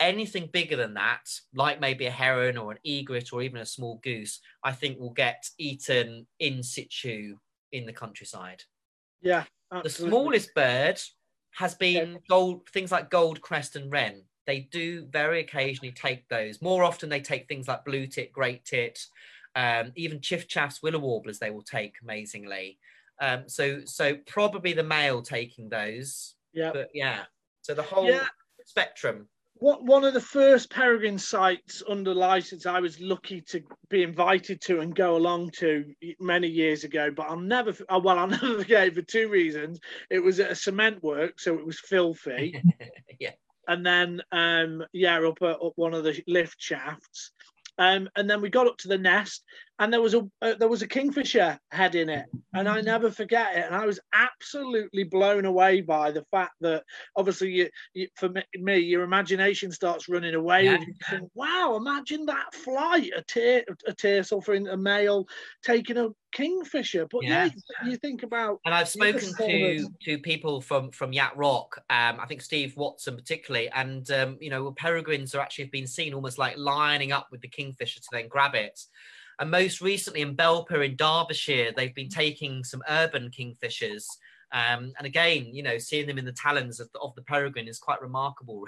Anything bigger than that, like maybe a heron or an egret or even a small goose, I think will get eaten in situ in the countryside. Yeah, absolutely. the smallest bird has been gold things like gold crest and wren they do very occasionally take those. More often, they take things like blue tit, great tit, um, even chiffchaffs, willow warblers. They will take amazingly. Um, so, so probably the male taking those. Yeah. But yeah. So the whole yeah. spectrum. what one of the first peregrine sites under license I was lucky to be invited to and go along to many years ago, but I'll never uh, well I'll never forget it for two reasons. It was at a cement work, so it was filthy. yeah. And then um yeah, up up one of the lift shafts. Um, and then we got up to the nest, and there was a uh, there was a kingfisher head in it, and I never forget it. And I was absolutely blown away by the fact that obviously, you, you, for me, your imagination starts running away. Yeah. You think, wow, imagine that flight, a, tear, a tersel for a male taking a kingfisher. But yeah, yeah you think about. And I've spoken to to people from from Yat Rock. Um, I think Steve Watson particularly, and um, you know, peregrines are actually been seen almost like lining up with the kingfisher to then grab it. And most recently in Belper in Derbyshire, they've been taking some urban kingfishers. Um, and again, you know, seeing them in the talons of the, of the peregrine is quite remarkable.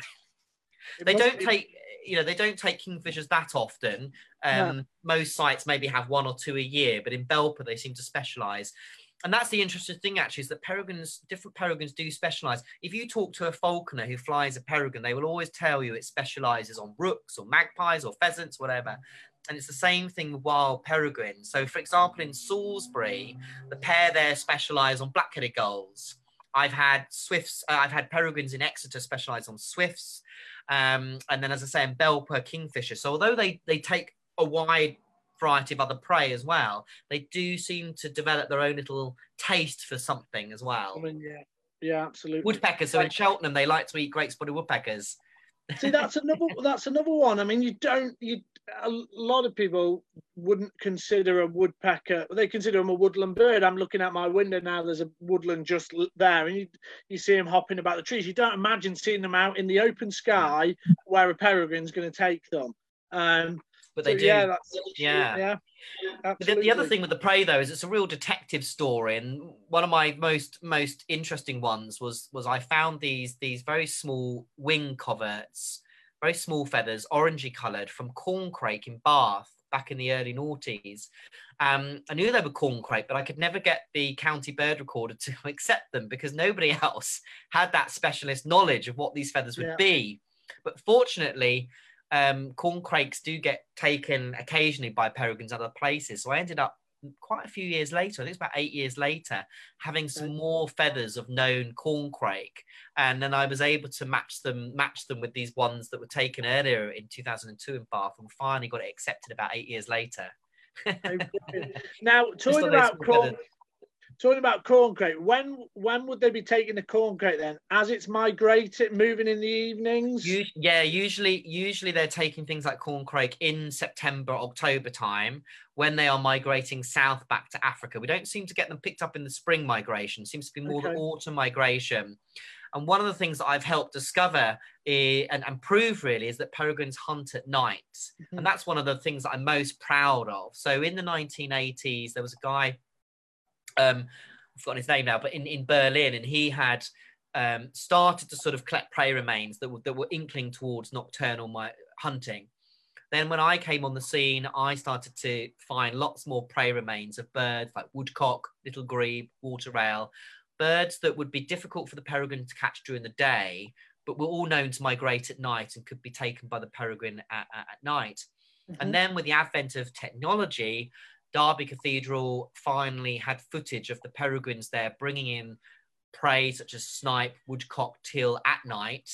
they don't take, you know, they don't take kingfishers that often. Um, Most sites maybe have one or two a year, but in Belper they seem to specialise. And that's the interesting thing, actually, is that peregrines, different peregrines do specialise. If you talk to a falconer who flies a peregrine, they will always tell you it specialises on rooks or magpies or pheasants, whatever and it's the same thing with wild peregrines. So, for example, in Salisbury, the pair there specialise on black-headed gulls. I've had swifts. Uh, I've had peregrines in Exeter specialise on swifts, um, and then, as I say, in Belper kingfisher. So, although they they take a wide variety of other prey as well, they do seem to develop their own little taste for something as well. I mean, yeah, yeah, absolutely. Woodpeckers. So in Cheltenham, they like to eat great spotted woodpeckers. See, that's another that's another one. I mean, you don't you a lot of people wouldn't consider a woodpecker. They consider them a woodland bird. I'm looking out my window now. There's a woodland just there, and you you see them hopping about the trees. You don't imagine seeing them out in the open sky where a peregrine's going to take them. Um, but they so, do. Yeah, yeah. yeah. The, the, other thing with the prey though is it's a real detective story, and one of my most most interesting ones was was I found these these very small wing coverts very small feathers, orangey coloured, from corncrake in Bath back in the early noughties. Um, I knew they were corncrake, but I could never get the county bird recorder to accept them because nobody else had that specialist knowledge of what these feathers would yeah. be. But fortunately, um, corncrakes do get taken occasionally by peregrines other places. So I ended up quite a few years later, I think it's about eight years later, having some more feathers of known corncrake. And then I was able to match them, match them with these ones that were taken earlier in 2002 in Bath and finally got it accepted about eight years later. now, talking about corn, talking about corncrake, when when would they be taking the corncrake then? As it's migrating, moving in the evenings? yeah, usually usually they're taking things like corn crake in September, October time when they are migrating south back to Africa. We don't seem to get them picked up in the spring migration. It seems to be more okay. the autumn migration. And one of the things that I've helped discover is, and, and prove really is that peregrines hunt at night. Mm-hmm. And that's one of the things that I'm most proud of. So in the 1980s, there was a guy um, I've forgotten his name now, but in, in Berlin, and he had um, started to sort of collect prey remains that were, that were inkling towards nocturnal my, hunting. Then, when I came on the scene, I started to find lots more prey remains of birds like woodcock, little grebe, water rail, birds that would be difficult for the peregrine to catch during the day, but were all known to migrate at night and could be taken by the peregrine at, at, at night. Mm-hmm. And then, with the advent of technology, Derby Cathedral finally had footage of the peregrines there bringing in prey such as snipe, woodcock, teal at night.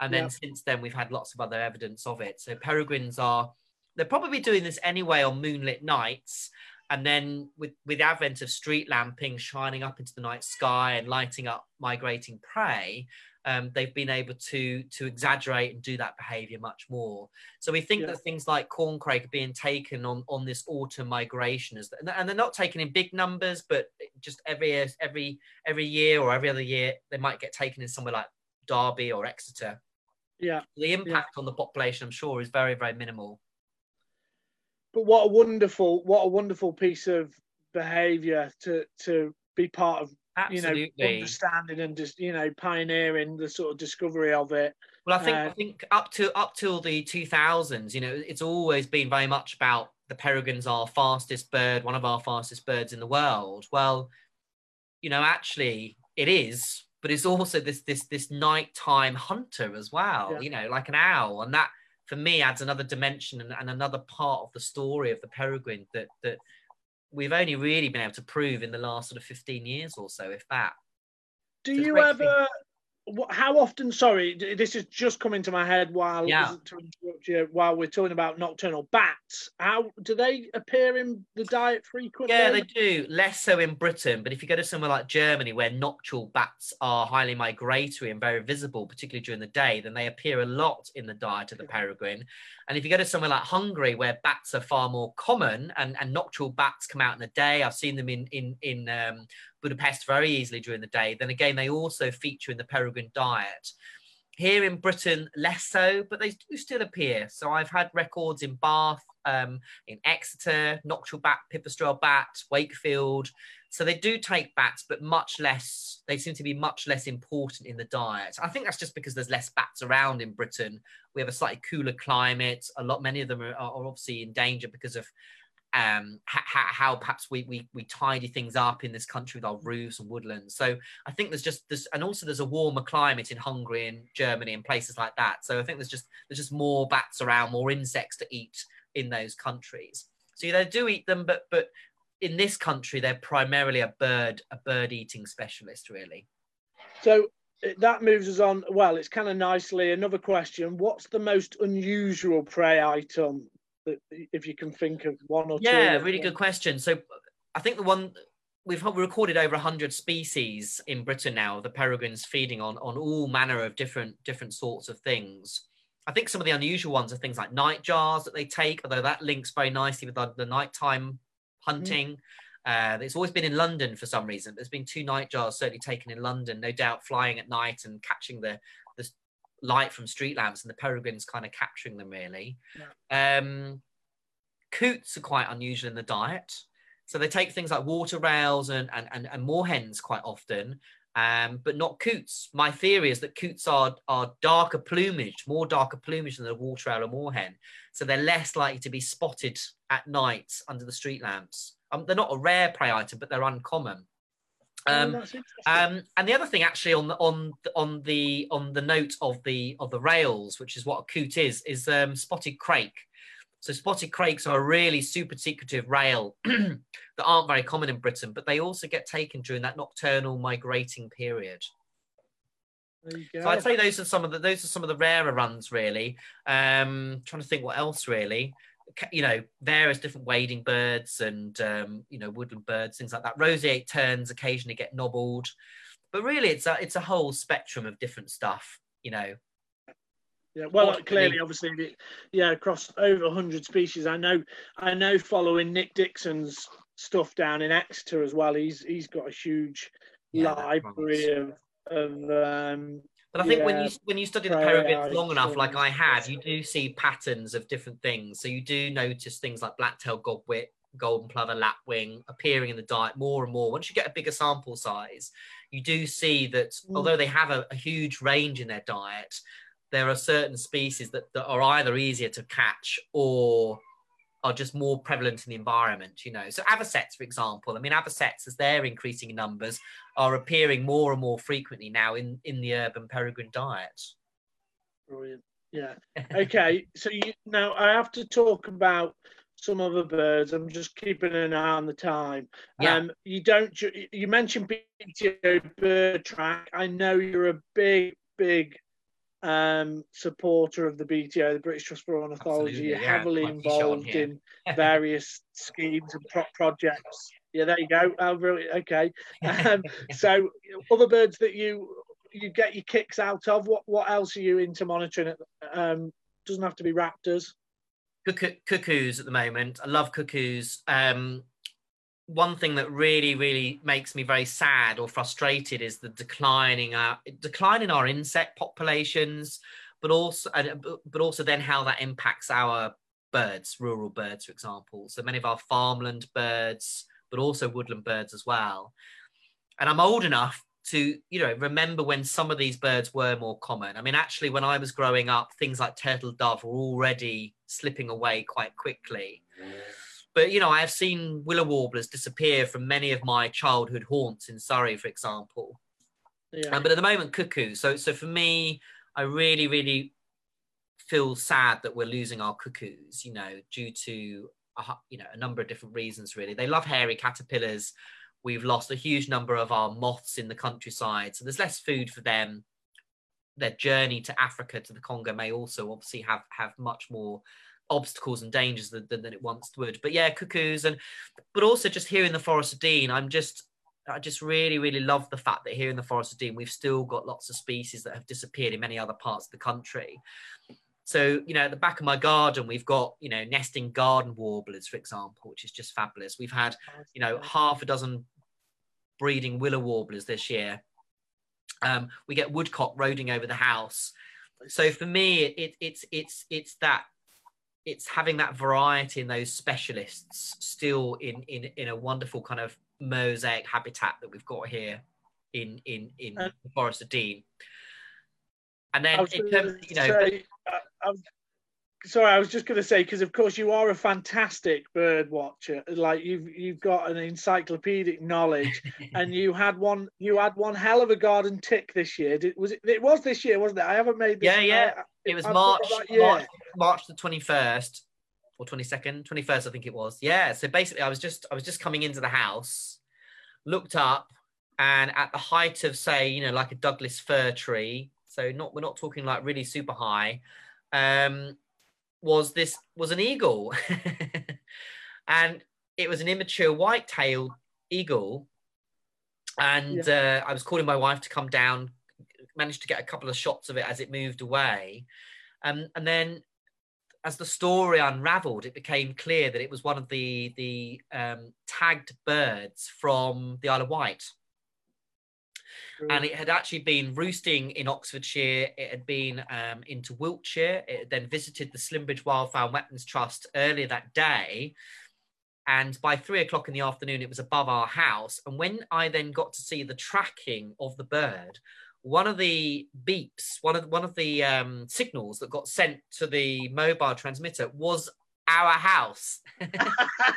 And then yep. since then, we've had lots of other evidence of it. So peregrines are, they're probably doing this anyway on moonlit nights. And then with, with the advent of street lamping shining up into the night sky and lighting up migrating prey, um, they've been able to to exaggerate and do that behavior much more. So we think yeah. that things like corncrake are being taken on on this autumn migration, as and they're not taken in big numbers, but just every every every year or every other year they might get taken in somewhere like Derby or Exeter. Yeah, the impact yeah. on the population, I'm sure, is very very minimal. But what a wonderful what a wonderful piece of behavior to to be part of Absolutely. you know, understanding and just you know pioneering the sort of discovery of it. Well, I think uh, I think up to up till the 2000s, you know, it's always been very much about the peregrines our fastest bird, one of our fastest birds in the world. Well, you know, actually, it is but it's also this this this nighttime hunter as well. Yeah. You know, like an owl, and that for me adds another dimension and, and another part of the story of the peregrine that that we've only really been able to prove in the last sort of 15 years or so, if that. Do you ever how often sorry this is just come to my head while yeah. Interrupt you, while we're talking about nocturnal bats. How do they appear in the diet frequently? Yeah they do. Less so in britain but if you go to somewhere like germany where nocturnal bats are highly migratory and very visible particularly during the day then they appear a lot in the diet of the peregrine and if you go to somewhere like hungary where bats are far more common and, and nocturnal bats come out in the day i've seen them in in in um, Budapest very easily during the day. Then again, they also feature in the peregrine diet. Here in Britain, less so, but they do still appear. So I've had records in Bath, um, in Exeter, nocturnal bat, pipistrelle bat, Wakefield. So they do take bats, but much less. They seem to be much less important in the diet. I think that's just because there's less bats around in Britain. We have a slightly cooler climate. A lot, many of them are, are obviously in danger because of um, how, how perhaps we, we we tidy things up in this country with our roofs and woodlands. So I think there's just this, and also there's a warmer climate in Hungary and Germany and places like that. So I think there's just there's just more bats around, more insects to eat in those countries. So they do eat them, but but in this country they're primarily a bird a bird eating specialist, really. So uh, that moves us on. Well, it's kind of nicely another question. What's the most unusual prey item that if you can think of one or yeah, two. Yeah, really good question. So I think the one we've recorded over 100 species in Britain now, the peregrines feeding on on all manner of different different sorts of things. I think some of the unusual ones are things like nightjars that they take, although that links very nicely with the, the nighttime hunting. Mm. Uh, it's always been in London for some reason. There's been two nightjars certainly taken in London, no doubt flying at night and catching the light from street lamps and the peregrines kind of capturing them really. Yeah. Um, coots are quite unusual in the diet. So they take things like water rails and, and, and, and moorhens quite often, um, but not coots. My theory is that coots are, are darker plumage, more darker plumage than the water owl or moorhen. So they're less likely to be spotted at night under the street lamps. Um, they're not a rare prey item, but they're uncommon. Oh, um, um, and the other thing, actually, on the on the, on the on the note of the of the rails, which is what a coot is, is um, spotted crake. So spotted crakes are a really super secretive rail that aren't very common in Britain, but they also get taken during that nocturnal migrating period. So I'd say those are some of the those are some of the rarer runs, really. Um, trying to think what else really you know various different wading birds and um, you know woodland birds things like that. Roseate terns occasionally get nobbled. But really it's a it's a whole spectrum of different stuff you know. Yeah well clearly obviously yeah across over 100 species. I know i know following nick dixon's stuff down in exeter as well he's he's got a huge yeah, library of, of um, but I think yeah. when you when you study the peregrines long enough, like I have, you do see patterns of different things. So you do notice things like black-tailed godwit, golden plover, lapwing appearing in the diet more and more. Once you get a bigger sample size, you do see that mm. although they have a, a, huge range in their diet, there are certain species that, that are either easier to catch or are just more prevalent in the environment, you know. So avocets, for example, I mean, avocets, as they're increasing in numbers, are appearing more and more frequently now in, in the urban peregrine diet. Brilliant. Yeah. Okay. so you, now I have to talk about some other birds. I'm just keeping an eye on the time. Yeah. Um, you don't. You mentioned BTO bird track. I know you're a big, big um, supporter of the BTO, the British Trust for Ornithology, yeah, heavily involved in various schemes and pro- projects. Yeah, there you go. Oh, really? Okay. Um, so, other birds that you you get your kicks out of. What what else are you into monitoring? Um, doesn't have to be raptors. Cuckoo, Cuckoos at the moment. I love cuckoos. Um, one thing that really, really makes me very sad or frustrated is the declining our uh, decline in our insect populations, but also but also then how that impacts our birds, rural birds, for example. So many of our farmland birds, but also woodland birds as well. And I'm old enough to you know remember when some of these birds were more common. I mean, actually, when I was growing up, things like turtle dove were already slipping away quite quickly. But you know, I have seen willow warblers disappear from many of my childhood haunts in Surrey, for example. Yeah. Um, but at the moment, cuckoo. So so for me, I really really feel sad that we're losing our cuckoos. You know, due to a, you know a number of different reasons. Really, they love hairy caterpillars. We've lost a huge number of our moths in the countryside, so there's less food for them. Their journey to Africa to the Congo may also obviously have have much more obstacles and dangers than, than, than, it once would. But yeah, cuckoos and but also just here in the Forest of Dean, I'm just I just really, really love the fact that here in the Forest of Dean, we've still got lots of species that have disappeared in many other parts of the country. So, you know, at the back of my garden, we've got, you know, nesting garden warblers, for example, which is just fabulous. We've had, you know, half a dozen breeding willow warblers this year. Um, we get woodcock roading over the house. So for me, it, it's it's it's that it's having that variety in those specialists still in in in a wonderful kind of mosaic habitat that we've got here in in in uh, the Forest of Dean. And then in terms, you know, say, I sorry, I was just going to say because of course you are a fantastic bird watcher. Like you've you've got an encyclopedic knowledge, and you had one you had one hell of a garden tick this year. Did, was it? It was this year, wasn't it? I haven't made. This, yeah, yeah. It was March, March, March the twenty first or twenty second, twenty first, I think it was. Yeah. So basically, I was just I was just coming into the house, looked up, and at the height of say, you know, like a Douglas fir tree. So not we're not talking like really super high. Um, was this was an eagle, and it was an immature white-tailed eagle. And yeah. uh, I was calling my wife to come down. Managed to get a couple of shots of it as it moved away, um, and then as the story unravelled, it became clear that it was one of the the um, tagged birds from the Isle of Wight and it had actually been roosting in Oxfordshire. It had been um, into Wiltshire. It had then visited the Slimbridge Wildfowl Wetlands Trust earlier that day. And by three o'clock in the afternoon, it was above our house. And when I then got to see the tracking of the bird, one of the beeps, one of one of the um, signals that got sent to the mobile transmitter was our house.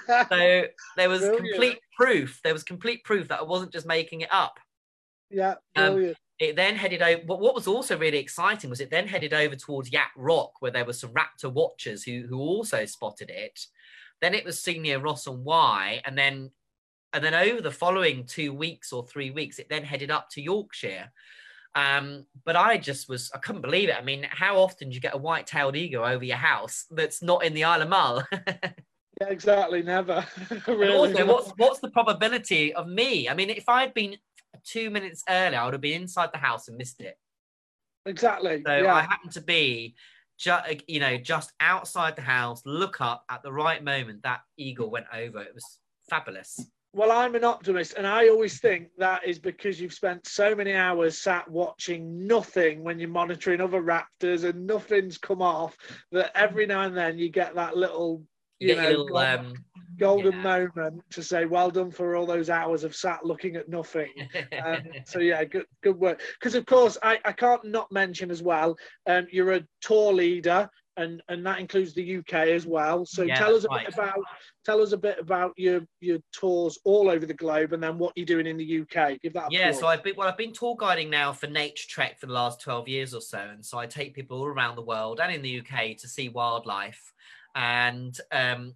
so there was Brilliant. complete proof. There was complete proof that I wasn't just making it up. Yeah, um, it then headed over. But what was also really exciting was it then headed over towards Yat Rock, where there were some raptor watchers who who also spotted it. Then it was seen near Ross-on-Wye, and then and then over the following two weeks or three weeks, it then headed up to Yorkshire. Um, but I just was, I couldn't believe it. I mean, how often do you get a white tailed eagle over your house that's not in the Isle of Mull? yeah, exactly. Never. really. Also, what's, what's the probability of me? I mean, if I'd been two minutes earlier, I would have been inside the house and missed it. Exactly. So yeah. I happened to be, just you know, just outside the house, look up at the right moment. That eagle went over. It was fabulous. Well, I'm an optimist, and I always think that is because you've spent so many hours sat watching nothing when you're monitoring other raptors, and nothing's come off. That every now and then you get that little, you know, little, um, golden yeah. moment to say well done for all those hours of sat looking at nothing. Um, so yeah, good good work. Because of course I, I can't not mention as well. Um, you're a tour leader. And, and that includes the UK as well. So yeah, tell us a right. bit about tell us a bit about your your tours all over the globe, and then what you're doing in the UK. Give that. yeah, so I've been well, I've been tour guiding now for Naturetrek for the last twelve years or so, and so I take people all around the world and in the UK to see wildlife. And um,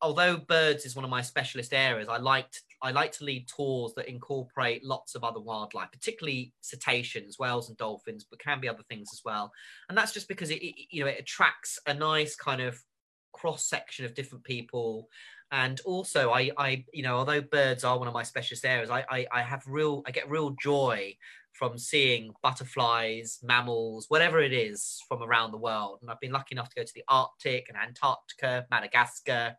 although birds is one of my specialist areas, I like to, I like to lead tours that incorporate lots of other wildlife, particularly cetaceans, whales, and dolphins, but can be other things as well. And that's just because it, it you know it attracts a nice kind of cross section of different people. And also, I, I, you know, although birds are one of my specialist areas, I, I, I have real, I get real joy from seeing butterflies, mammals, whatever it is from around the world. And I've been lucky enough to go to the Arctic and Antarctica, Madagascar,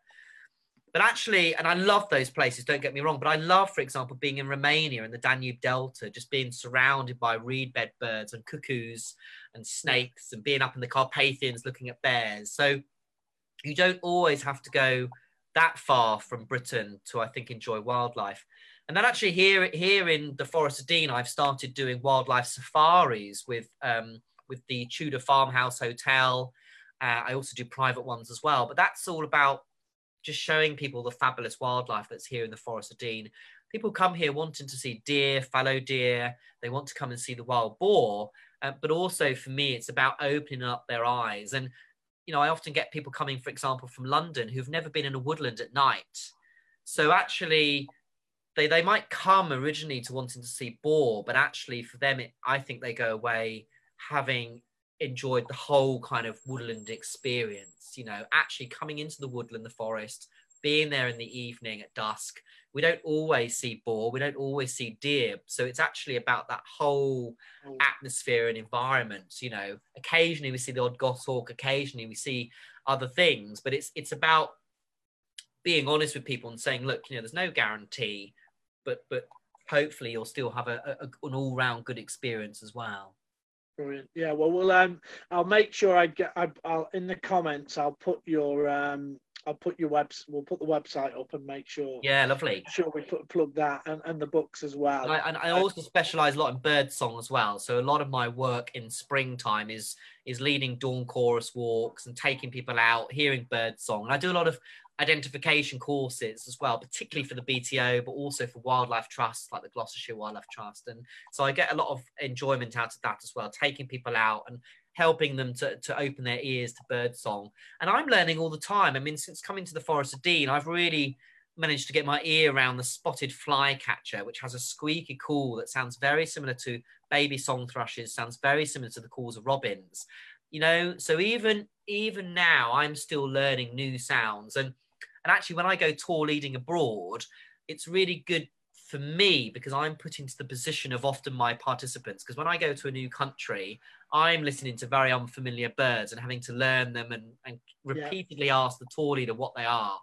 but actually, and I love those places, don't get me wrong, but I love, for example, being in Romania in the Danube Delta, just being surrounded by reedbed birds and cuckoos and snakes and being up in the Carpathians looking at bears. So you don't always have to go that far from Britain to, I think, enjoy wildlife. And then actually here, here in the Forest of Dean, I've started doing wildlife safaris with, um, with the Tudor Farmhouse Hotel. Uh, I also do private ones as well, but that's all about just showing people the fabulous wildlife that's here in the Forest of Dean. people come here wanting to see deer, fallow deer. They want to come and see the wild boar. Uh, but also for me, it's about opening up their eyes. And, you know, I often get people coming, for example, from London who've never been in a woodland at night. So actually, they, they might come originally to wanting to see boar, but actually for them, it, I think they go away having enjoyed the whole kind of woodland experience, you know, actually coming into the woodland, the forest, being there in the evening at dusk. We don't always see boar, we don't always see deer. So it's actually about that whole mm. atmosphere and environment. You know, occasionally we see the odd goshawk, occasionally we see other things, but it's it's about being honest with people and saying, look, you know, there's no guarantee, but but hopefully you'll still have a, a an all round good experience as well. Brilliant. Yeah. Well, we'll um, I'll make sure I get. I, will in the comments. I'll put your um, I'll put your webs. We'll put the website up and make sure. Yeah, lovely. Sure, we put plug that and, and the books as well. And I, and I also specialize a lot in bird song as well. So a lot of my work in springtime is is leading dawn chorus walks and taking people out, hearing bird song. And I do a lot of identification courses as well, particularly for the BTO, but also for wildlife trusts like the Gloucestershire Wildlife Trust. And so I get a lot of enjoyment out of that as well, taking people out and helping them to, to open their ears to bird song. And I'm learning all the time. I mean, since coming to the Forest of Dean, I've really managed to get my ear around the spotted flycatcher, which has a squeaky call that sounds very similar to baby song thrushes, sounds very similar to the calls of robins. You know, so even even now I'm still learning new sounds. And and actually, when I go tour leading abroad, it's really good for me because I'm put into the position of often my participants. Because when I go to a new country, I'm listening to very unfamiliar birds and having to learn them and, and repeatedly yeah. ask the tour leader what they are.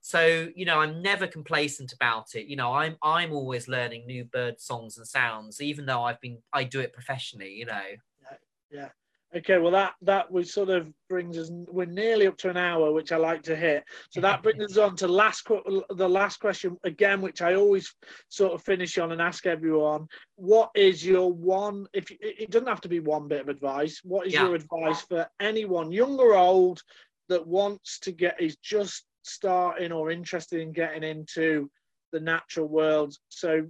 So, you know, I'm never complacent about it. You know, I'm I'm always learning new bird songs and sounds, even though I've been I do it professionally, you know. Yeah. Yeah. Okay, well that that was sort of brings us. We're nearly up to an hour, which I like to hit. So that brings us on to last the last question again, which I always sort of finish on and ask everyone: What is your one? If it doesn't have to be one bit of advice, what is yeah. your advice for anyone, young or old, that wants to get is just starting or interested in getting into the natural world? So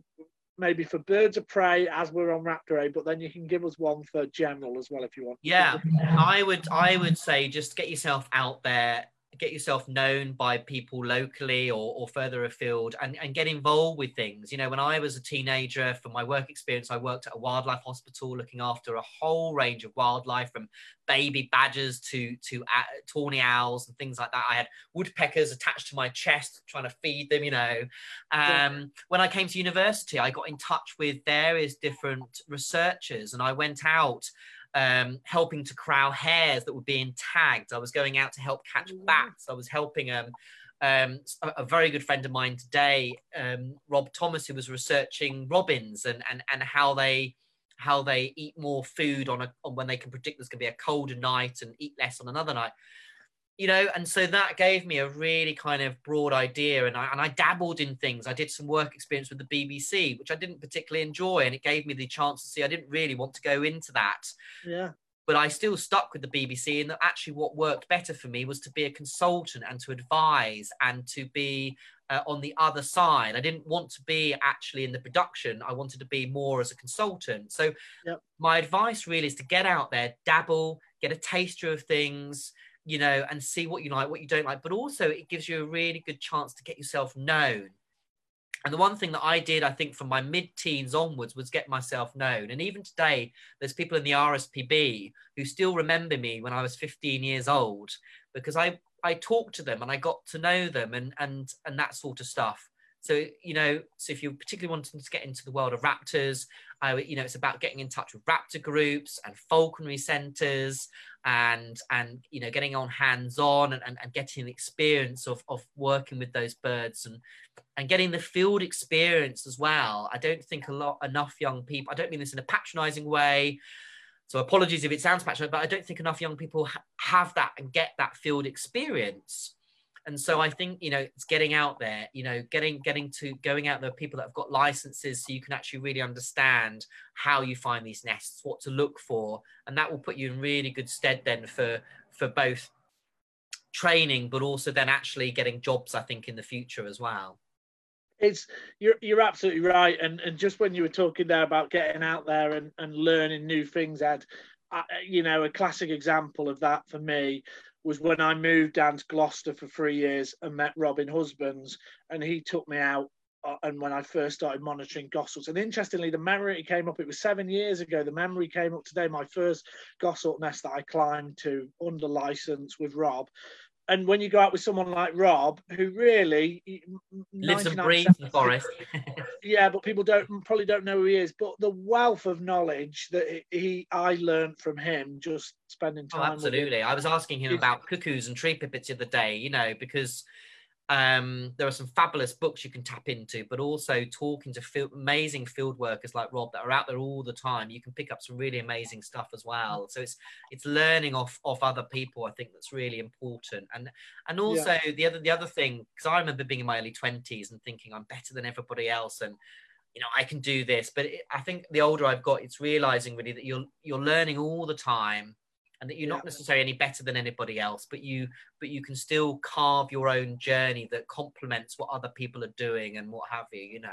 maybe for birds of prey as we're on raptor aid but then you can give us one for general as well if you want. Yeah i would i would say just get yourself out there get yourself known by people locally or, or further afield and, and get involved with things. You know, when I was a teenager, from my work experience, I worked at a wildlife hospital looking after a whole range of wildlife from baby badgers to, to uh, tawny owls and things like that. I had woodpeckers attached to my chest trying to feed them, you know. Um, when I came to university, I got in touch with various different researchers and I went out um, helping to corral hares that were being tagged. I was going out to help catch bats. I was helping um, um, a, a, very good friend of mine today, um, Rob Thomas, who was researching robins and, and, and how they how they eat more food on a on when they can predict there's going to be a colder night and eat less on another night you know and so that gave me a really kind of broad idea and I, and I dabbled in things. I did some work experience with the bbc which i didn't particularly enjoy and it gave me the chance to see i didn't really want to go into that. Yeah. But i still stuck with the bbc and that actually what worked better for me was to be a consultant and to advise and to be uh, on the other side. I didn't want to be actually in the production. I wanted to be more as a consultant. So yep. my advice really is to get out there dabble get a taster of things you know, and see what you like, what you don't like. But also, it gives you a really good chance to get yourself known. And the one thing that I did, I think, from my mid teens onwards was get myself known. And even today, there's people in the RSPB who still remember me when I was 15 years old because I, I talked to them and I got to know them and, and, and that sort of stuff. So, you know, so if you're particularly wanting to get into the world of raptors, I, you know, it's about getting in touch with raptor groups and falconry centers and, and, you know, getting on hands on and, and, and getting the experience of, of working with those birds and, and getting the field experience as well. I don't think a lot, enough young people, I don't mean this in a patronizing way. So apologies if it sounds patronizing but I don't think enough young people ha- have that and get that field experience and so i think you know it's getting out there you know getting getting to going out there people that have got licenses so you can actually really understand how you find these nests what to look for. And that will put you in really good stead then for for both training but also then actually getting jobs i think in the future as well. It's you're you're absolutely right, and and just when you were talking there about getting out there and and learning new things, Ed, I, you know, a classic example of that for me was when I moved down to Gloucester for three years and met Robin Husbands, and he took me out. Uh, and when I first started monitoring goshawks, and interestingly, the memory came up. It was seven years ago. The memory came up today. My first goshawk nest that I climbed to under license with Rob, and when you go out with someone like Rob, who really lives and breathes the forest, yeah, but people don't probably don't know who he is. But the wealth of knowledge that he I learned from him just spending oh, time. Oh, absolutely. I was asking him about cuckoos and tree pipits the other day, you know, because um, there are some fabulous books you can tap into, but also talking to field, amazing field workers like Rob that are out there all the time. You can pick up some really amazing stuff as well. So it's it's learning off off other people. I think that's really important. And and also yeah. the other the other thing because I remember being in my early twenties and thinking I'm better than everybody else and you know I can do this. But it, I think the older I've got, it's realizing really that you're you're learning all the time and that you're yeah. not necessarily any better than anybody else but you but you can still carve your own journey that complements what other people are doing and what have you you know?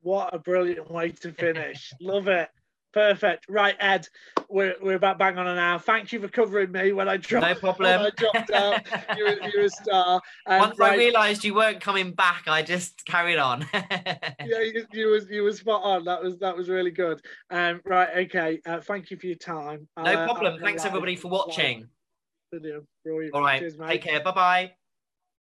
What a brilliant way to finish. Love it Perfect. Right, Ed, we're, we're about bang on an hour. Thank you for covering me when I dropped. No problem. I dropped out. You're, you're a star. Um, Once right. I realised you weren't coming back, I just carried on. yeah, you, you, was you was spot on. That was that was really good. Um, right, okay. Uh, thank you for your time. No uh, problem. Thanks everybody for watching. Video. Brilliant. All right. Cheers, Take care. Bye bye.